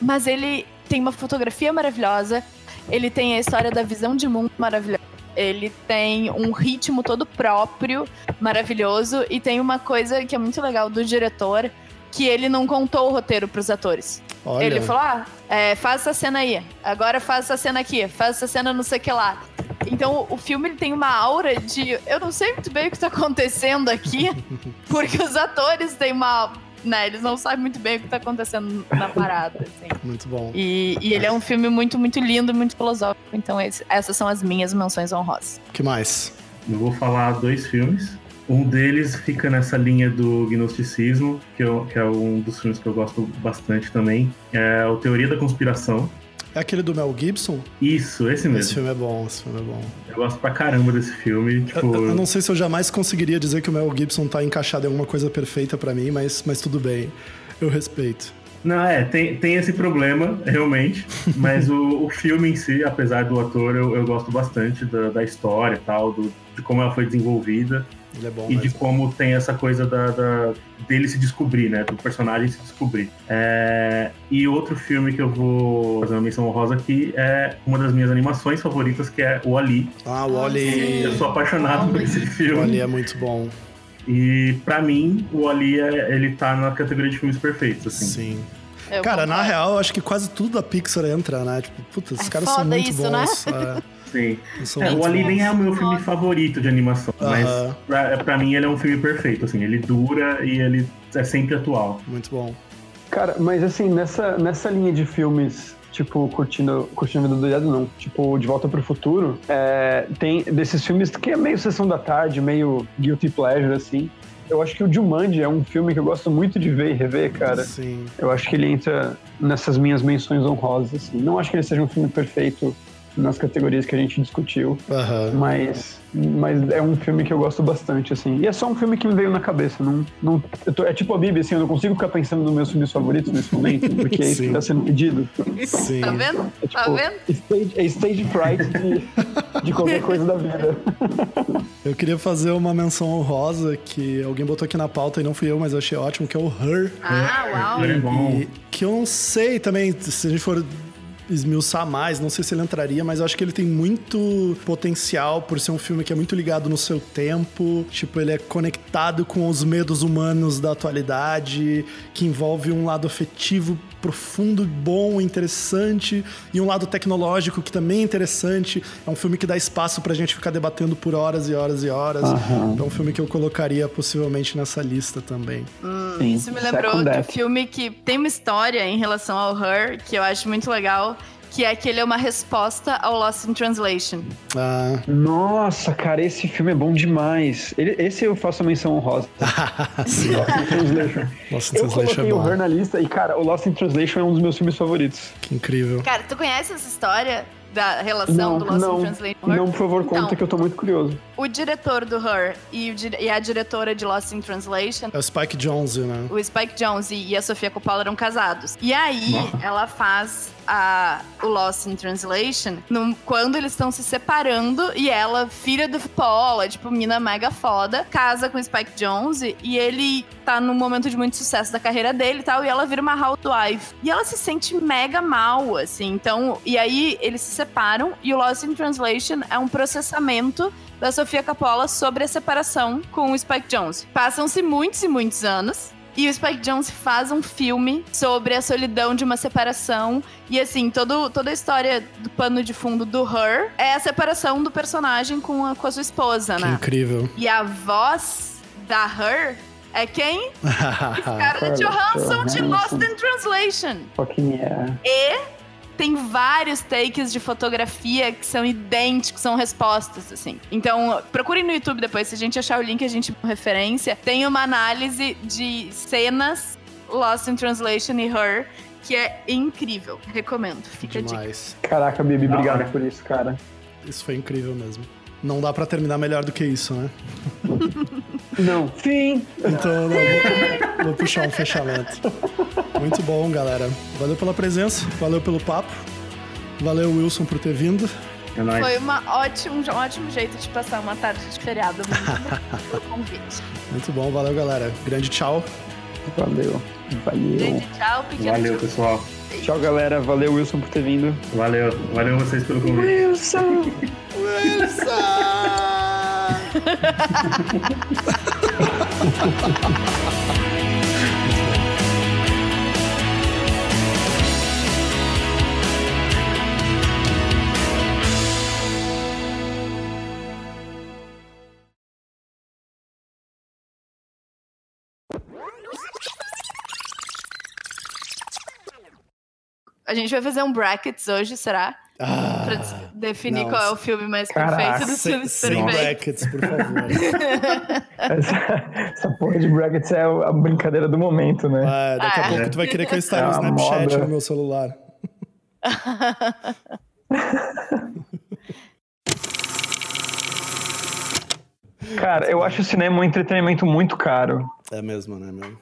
Speaker 2: Mas ele tem uma fotografia maravilhosa, ele tem a história da visão de mundo maravilhosa. Ele tem um ritmo todo próprio, maravilhoso, e tem uma coisa que é muito legal do diretor, que ele não contou o roteiro para os atores. Olha. Ele falou: ah, é, faz essa cena aí, agora faz essa cena aqui, faz essa cena não sei o que lá. Então o filme ele tem uma aura de. Eu não sei muito bem o que está acontecendo aqui, porque os atores têm uma né? Eles não sabem muito bem o que tá acontecendo na parada, assim.
Speaker 1: Muito bom.
Speaker 2: E, e ele é um filme muito, muito lindo, muito filosófico. Então esse, essas são as minhas menções honrosas.
Speaker 1: O que mais?
Speaker 3: Eu vou falar dois filmes. Um deles fica nessa linha do gnosticismo, que, eu, que é um dos filmes que eu gosto bastante também. É o Teoria da Conspiração.
Speaker 1: É aquele do Mel Gibson?
Speaker 3: Isso, esse mesmo.
Speaker 1: Esse filme é bom, esse filme é bom.
Speaker 3: Eu gosto pra caramba desse filme. Tipo...
Speaker 1: Eu, eu não sei se eu jamais conseguiria dizer que o Mel Gibson tá encaixado em alguma coisa perfeita para mim, mas, mas tudo bem. Eu respeito.
Speaker 3: Não, é, tem, tem esse problema, realmente. mas o, o filme em si, apesar do ator, eu, eu gosto bastante da, da história e tal, do, de como ela foi desenvolvida.
Speaker 1: Ele é bom,
Speaker 3: e
Speaker 1: mas...
Speaker 3: de como tem essa coisa da, da, dele se descobrir, né? Do personagem se descobrir. É... E outro filme que eu vou fazer uma menção honrosa aqui é uma das minhas animações favoritas, que é o Ali.
Speaker 1: Ah, o Ali.
Speaker 3: Eu sou apaixonado por esse filme.
Speaker 1: O Ali é muito bom.
Speaker 3: E para mim, o Ali é, ele tá na categoria de filmes perfeitos, assim.
Speaker 1: Sim. Eu Cara, concordo. na real, acho que quase tudo da Pixar entra, né? Tipo, puta, esses
Speaker 2: é
Speaker 1: caras são muito
Speaker 2: isso,
Speaker 1: bons.
Speaker 2: Né?
Speaker 3: É. Sim. É, o Ali nem é o meu filme favorito de animação, uh -huh. mas pra, pra, mim ele é um filme perfeito, assim, ele dura e ele é sempre atual.
Speaker 1: Muito bom.
Speaker 4: Cara, mas assim, nessa, nessa linha de filmes tipo, curtindo, curtindo a vida do Diado, não. Tipo, De Volta pro Futuro, é, tem desses filmes que é meio Sessão da Tarde, meio Guilty Pleasure, assim. Eu acho que o Jumanji é um filme que eu gosto muito de ver e rever, cara.
Speaker 1: Sim.
Speaker 4: Eu acho que ele entra nessas minhas menções honrosas, assim. Não acho que ele seja um filme perfeito nas categorias que a gente discutiu.
Speaker 1: Uhum.
Speaker 4: Mas, mas é um filme que eu gosto bastante, assim. E é só um filme que me veio na cabeça. Não, não, tô, é tipo a Bíblia, assim, eu não consigo ficar pensando nos meus filmes favoritos nesse momento, porque é isso que tá sendo pedido.
Speaker 1: Sim.
Speaker 2: Tá vendo?
Speaker 4: É,
Speaker 2: tá
Speaker 4: tipo,
Speaker 2: vendo?
Speaker 4: Stage, é stage fright de, de qualquer coisa da vida.
Speaker 1: Eu queria fazer uma menção honrosa que alguém botou aqui na pauta e não fui eu, mas eu achei ótimo, que é o Her.
Speaker 2: Ah, uau!
Speaker 3: É bom.
Speaker 1: E que eu não sei também, se a gente for esmiuçar mais, não sei se ele entraria, mas eu acho que ele tem muito potencial por ser um filme que é muito ligado no seu tempo, tipo, ele é conectado com os medos humanos da atualidade, que envolve um lado afetivo profundo, bom, interessante, e um lado tecnológico que também é interessante. É um filme que dá espaço pra gente ficar debatendo por horas e horas e horas.
Speaker 4: Uhum.
Speaker 1: É um filme que eu colocaria possivelmente nessa lista também.
Speaker 2: Hum, isso me lembrou de um filme que tem uma história em relação ao Her, que eu acho muito legal, que é que ele é uma resposta ao Lost in Translation.
Speaker 1: Ah.
Speaker 4: Nossa, cara, esse filme é bom demais. Ele, esse eu faço a menção honrosa.
Speaker 1: Sim.
Speaker 4: Lost in Translation.
Speaker 1: Lost in
Speaker 4: eu
Speaker 1: Translation
Speaker 4: coloquei
Speaker 1: é
Speaker 4: o
Speaker 1: bom.
Speaker 4: Her na lista e, cara, o Lost in Translation é um dos meus filmes favoritos.
Speaker 1: Que incrível.
Speaker 2: Cara, tu conhece essa história da relação
Speaker 4: Não,
Speaker 2: do Lost
Speaker 4: não,
Speaker 2: in Translation?
Speaker 4: não, por favor, conta
Speaker 2: Então,
Speaker 4: que eu tô muito curioso.
Speaker 2: O diretor do Her e, o e a diretora de Lost in Translation
Speaker 1: É o Spike Jonze, né?
Speaker 2: o Spike Jonze e a Sofia Coppola eram casados. E aí, ela faz a, o Lost in Translation num- quando eles estão se separando e ela, filha do Coppola, tipo, mina mega foda, casa com Spike Jonze e ele tá num momento de muito sucesso da carreira dele e tal, e ela vira uma housewife. E ela se sente mega mal, assim. Então, e aí eles se separam e o Lost in Translation é um processamento da Sofia Coppola sobre a separação com o Spike Jonze. Passam-se muitos e muitos anos. E o Spike Jonze faz um filme sobre a solidão de uma separação. E assim, todo, toda a história do pano de fundo do Her é a separação do personagem com a, com a sua esposa,
Speaker 1: Que
Speaker 2: né?
Speaker 1: incrível.
Speaker 2: E a voz da Her é quem? Scarlett Johansson de. Lost in Translation.
Speaker 4: Fucking yeah.
Speaker 2: E tem vários takes de fotografia que são idênticos, são respostas, assim. Então, procurem no YouTube depois, se a gente achar o link, a gente referência. Tem uma análise de cenas Lost in Translation e Her, que é incrível. Recomendo. Fica a dica.
Speaker 1: Demais.
Speaker 4: Caraca, Bibi, obrigado por isso, cara.
Speaker 1: Isso foi incrível mesmo. Não dá pra terminar melhor do que isso, né?
Speaker 4: Não, fim!
Speaker 1: Então, não, vou, vou puxar um fechamento. Muito bom, galera. Valeu pela presença, valeu pelo papo. Valeu, Wilson, por ter vindo.
Speaker 3: É nóis.
Speaker 2: Foi uma ótimo, um ótimo jeito de passar uma tarde de feriado. Muito convite.
Speaker 1: Muito bom, valeu, galera. Grande tchau.
Speaker 4: Valeu. Valeu.
Speaker 2: Gente, tchau, pequeno
Speaker 3: Valeu,
Speaker 2: tchau.
Speaker 3: pessoal.
Speaker 4: Tchau, galera. Valeu, Wilson, por ter vindo.
Speaker 3: Valeu. Valeu vocês pelo convite.
Speaker 4: Wilson!
Speaker 2: A gente vai fazer um brackets hoje, será?
Speaker 1: Ah,
Speaker 2: pra definir não, qual é o filme mais caraca, perfeito dos filmes
Speaker 1: sem brackets, por favor.
Speaker 4: essa, essa, porra de brackets é a brincadeira do momento, né?
Speaker 1: Ah, daqui a pouco tu vai querer que eu instale é o Snapchat moda. no meu celular.
Speaker 4: Cara, eu acho o cinema um entretenimento muito caro.
Speaker 1: É mesmo, né, meu?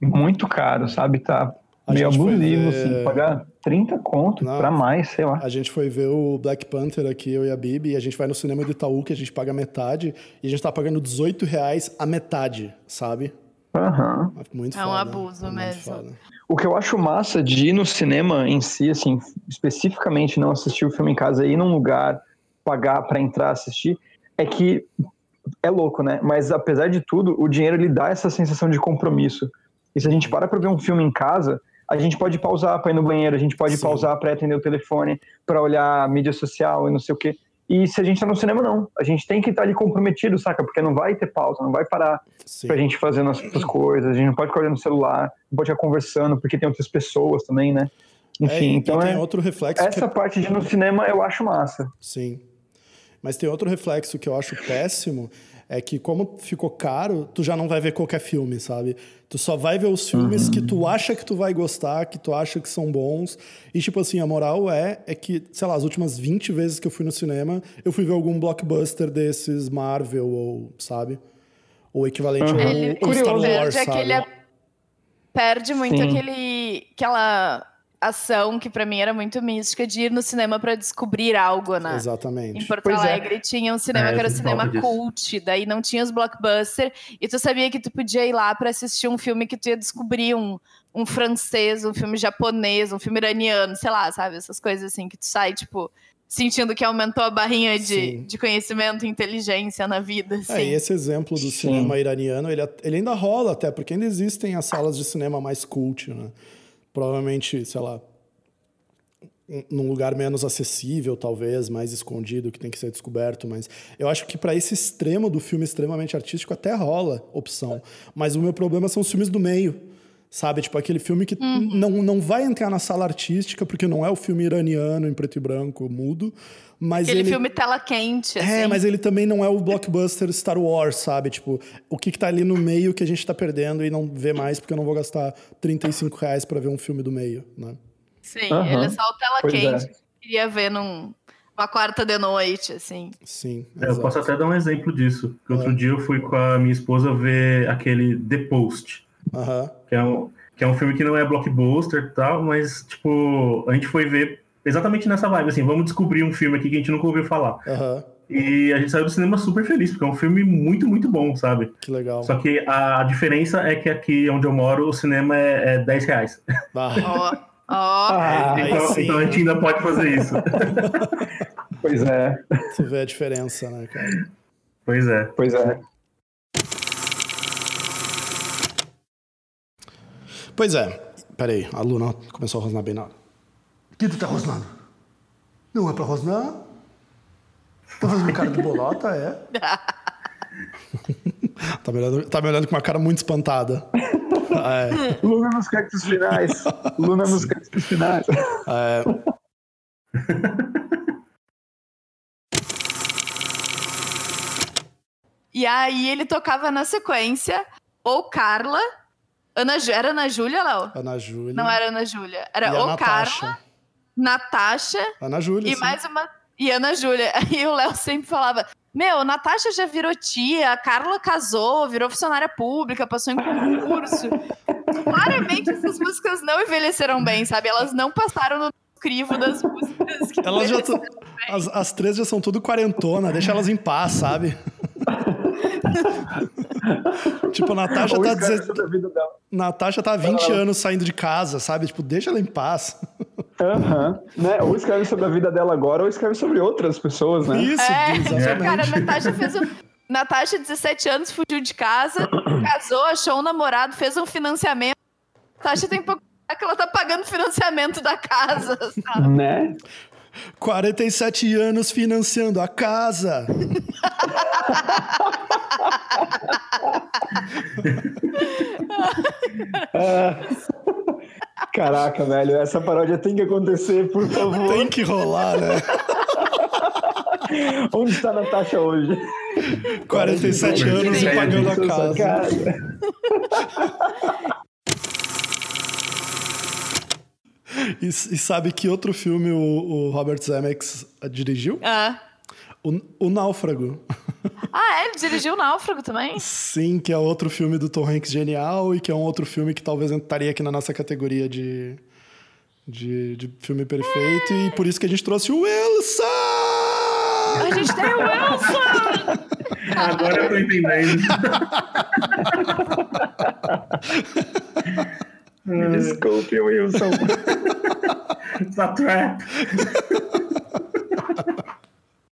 Speaker 4: Muito caro, sabe? Tá a meio abusivo, ver... assim, pagar 30 conto Não, pra mais, sei lá.
Speaker 1: A gente foi ver o Black Panther aqui, eu e a Bibi, e a gente vai no cinema do Itaú, que a gente paga metade, e a gente tá pagando 18 reais a metade, sabe?
Speaker 4: Aham.
Speaker 1: Uhum. Muito
Speaker 2: é
Speaker 1: foda.
Speaker 2: um abuso é mesmo.
Speaker 4: O que eu acho massa de ir no cinema em si, assim, especificamente não assistir o filme em casa e ir num lugar, pagar para entrar assistir, é que é louco, né? Mas apesar de tudo, o dinheiro ele dá essa sensação de compromisso. E se a gente para pra ver um filme em casa, a gente pode pausar para ir no banheiro, a gente pode Sim. pausar para atender o telefone, para olhar a mídia social e não sei o quê. E se a gente tá no cinema, não. A gente tem que estar tá ali comprometido, saca? Porque não vai ter pausa, não vai parar Sim. pra gente fazer nossas coisas, a gente não pode ficar olhando no celular, não pode ficar conversando, porque tem outras pessoas também, né? Enfim, é, então
Speaker 1: tem
Speaker 4: é.
Speaker 1: outro reflexo.
Speaker 4: Essa que... parte de ir no cinema eu acho massa.
Speaker 1: Sim. Mas tem outro reflexo que eu acho péssimo, é que como ficou caro, tu já não vai ver qualquer filme, sabe? Tu só vai ver os filmes uhum. que tu acha que tu vai gostar, que tu acha que são bons. E tipo assim, a moral é é que, sei lá, as últimas 20 vezes que eu fui no cinema, eu fui ver algum blockbuster desses Marvel ou, sabe? Ou equivalente uhum. ao, ao Star Wars, sabe? Aquele,
Speaker 2: perde muito Sim. aquele aquela ação que para mim era muito mística de ir no cinema para descobrir algo, né?
Speaker 1: Exatamente.
Speaker 2: Em Porto pois é. Alegre é. tinha um cinema é, que era o cinema cult, daí não tinha os blockbusters e tu sabia que tu podia ir lá para assistir um filme que tu ia descobrir um, um francês, um filme japonês, um filme iraniano, sei lá, sabe? Essas coisas assim que tu sai, tipo, sentindo que aumentou a barrinha de, de conhecimento e inteligência na vida. Assim.
Speaker 1: É, e esse exemplo do Sim. cinema iraniano, ele, ele ainda rola até, porque ainda existem as salas de cinema mais cult, né? Provavelmente, sei lá, num lugar menos acessível, talvez, mais escondido, que tem que ser descoberto, mas eu acho que para esse extremo do filme extremamente artístico até rola opção. Mas o meu problema são os filmes do meio. Sabe, tipo aquele filme que uhum. não, não vai entrar na sala artística, porque não é o filme iraniano em preto e branco, mudo, mas
Speaker 2: Aquele
Speaker 1: ele...
Speaker 2: filme tela quente,
Speaker 1: é,
Speaker 2: assim.
Speaker 1: É, mas ele também não é o blockbuster Star Wars, sabe? Tipo, o que, que tá ali no meio que a gente tá perdendo e não vê mais, porque eu não vou gastar 35 reais pra ver um filme do meio, né?
Speaker 2: Sim, uhum. ele é só o tela pois quente. É. Queria ver num, uma quarta de noite, assim.
Speaker 1: Sim.
Speaker 3: É, eu posso até dar um exemplo disso. É. Outro dia eu fui com a minha esposa ver aquele The Post.
Speaker 1: Uhum.
Speaker 3: Que, é um, que é um filme que não é blockbuster e tal, mas, tipo, a gente foi ver exatamente nessa vibe, assim, vamos descobrir um filme aqui que a gente nunca ouviu falar.
Speaker 1: Uhum.
Speaker 3: E a gente saiu do cinema super feliz, porque é um filme muito, muito bom, sabe?
Speaker 1: Que legal.
Speaker 3: Só que a, a diferença é que aqui onde eu moro, o cinema é, é 10 reais.
Speaker 2: Ó. Ah.
Speaker 3: então, então, a gente ainda pode fazer isso.
Speaker 4: pois é.
Speaker 1: Você vê a diferença, né, cara?
Speaker 3: Pois é.
Speaker 4: Pois é.
Speaker 1: Pois é. Peraí, a Luna começou a rosnar bem na hora. Que tu tá rosnando? Não é pra rosnar? Tá fazendo cara de bolota, é? tá, me olhando, tá me olhando com uma cara muito espantada.
Speaker 4: É. Luna nos cactos finais. Luna nos cactos finais. É.
Speaker 2: E aí ele tocava na sequência ou Carla Ana, era Ana Júlia, Léo?
Speaker 1: Ana Júlia.
Speaker 2: Não era Ana Júlia. Era e o Carla, Natasha.
Speaker 1: Ana Júlia.
Speaker 2: E
Speaker 1: sim.
Speaker 2: mais uma. E Ana Júlia. Aí o Léo sempre falava: Meu, Natasha já virou tia, a Carla casou, virou funcionária pública, passou em concurso. Claramente essas músicas não envelheceram bem, sabe? Elas não passaram no crivo das músicas. Que
Speaker 1: elas já as, as três já são tudo quarentona, deixa elas em paz, sabe? tipo, a Natasha tá, dizendo... Natasha tá há 20 anos saindo de casa, sabe? Tipo, deixa ela em paz.
Speaker 4: Aham. Uhum. Né? Ou escreve sobre a vida dela agora, ou escreve sobre outras pessoas, né?
Speaker 1: Isso, é, exatamente.
Speaker 2: Cara, a Natasha fez um... Natasha, 17 anos, fugiu de casa, casou, achou um namorado, fez um financiamento. Natasha tem pouco que ela tá pagando financiamento da casa, sabe?
Speaker 4: Né?
Speaker 1: 47 anos financiando a casa.
Speaker 4: Caraca, velho, essa paródia tem que acontecer, por favor.
Speaker 1: Tem que rolar, né?
Speaker 4: Onde está a Natasha hoje?
Speaker 1: 47 anos e pagando a casa. casa. E, e, sabe que outro filme o, o Robert Zemeckis dirigiu?
Speaker 2: Ah.
Speaker 1: O, o Náufrago.
Speaker 2: Ah, é? Ele dirigiu o Náufrago também?
Speaker 1: Sim, que é outro filme do Tom Hanks genial e que é um outro filme que talvez entraria aqui na nossa categoria de, de, de filme perfeito. É. E por isso que a gente trouxe o Wilson!
Speaker 2: A gente tem o Wilson!
Speaker 3: Agora eu tô entendendo.
Speaker 4: Desculpe, Wilson.
Speaker 3: It's a trap.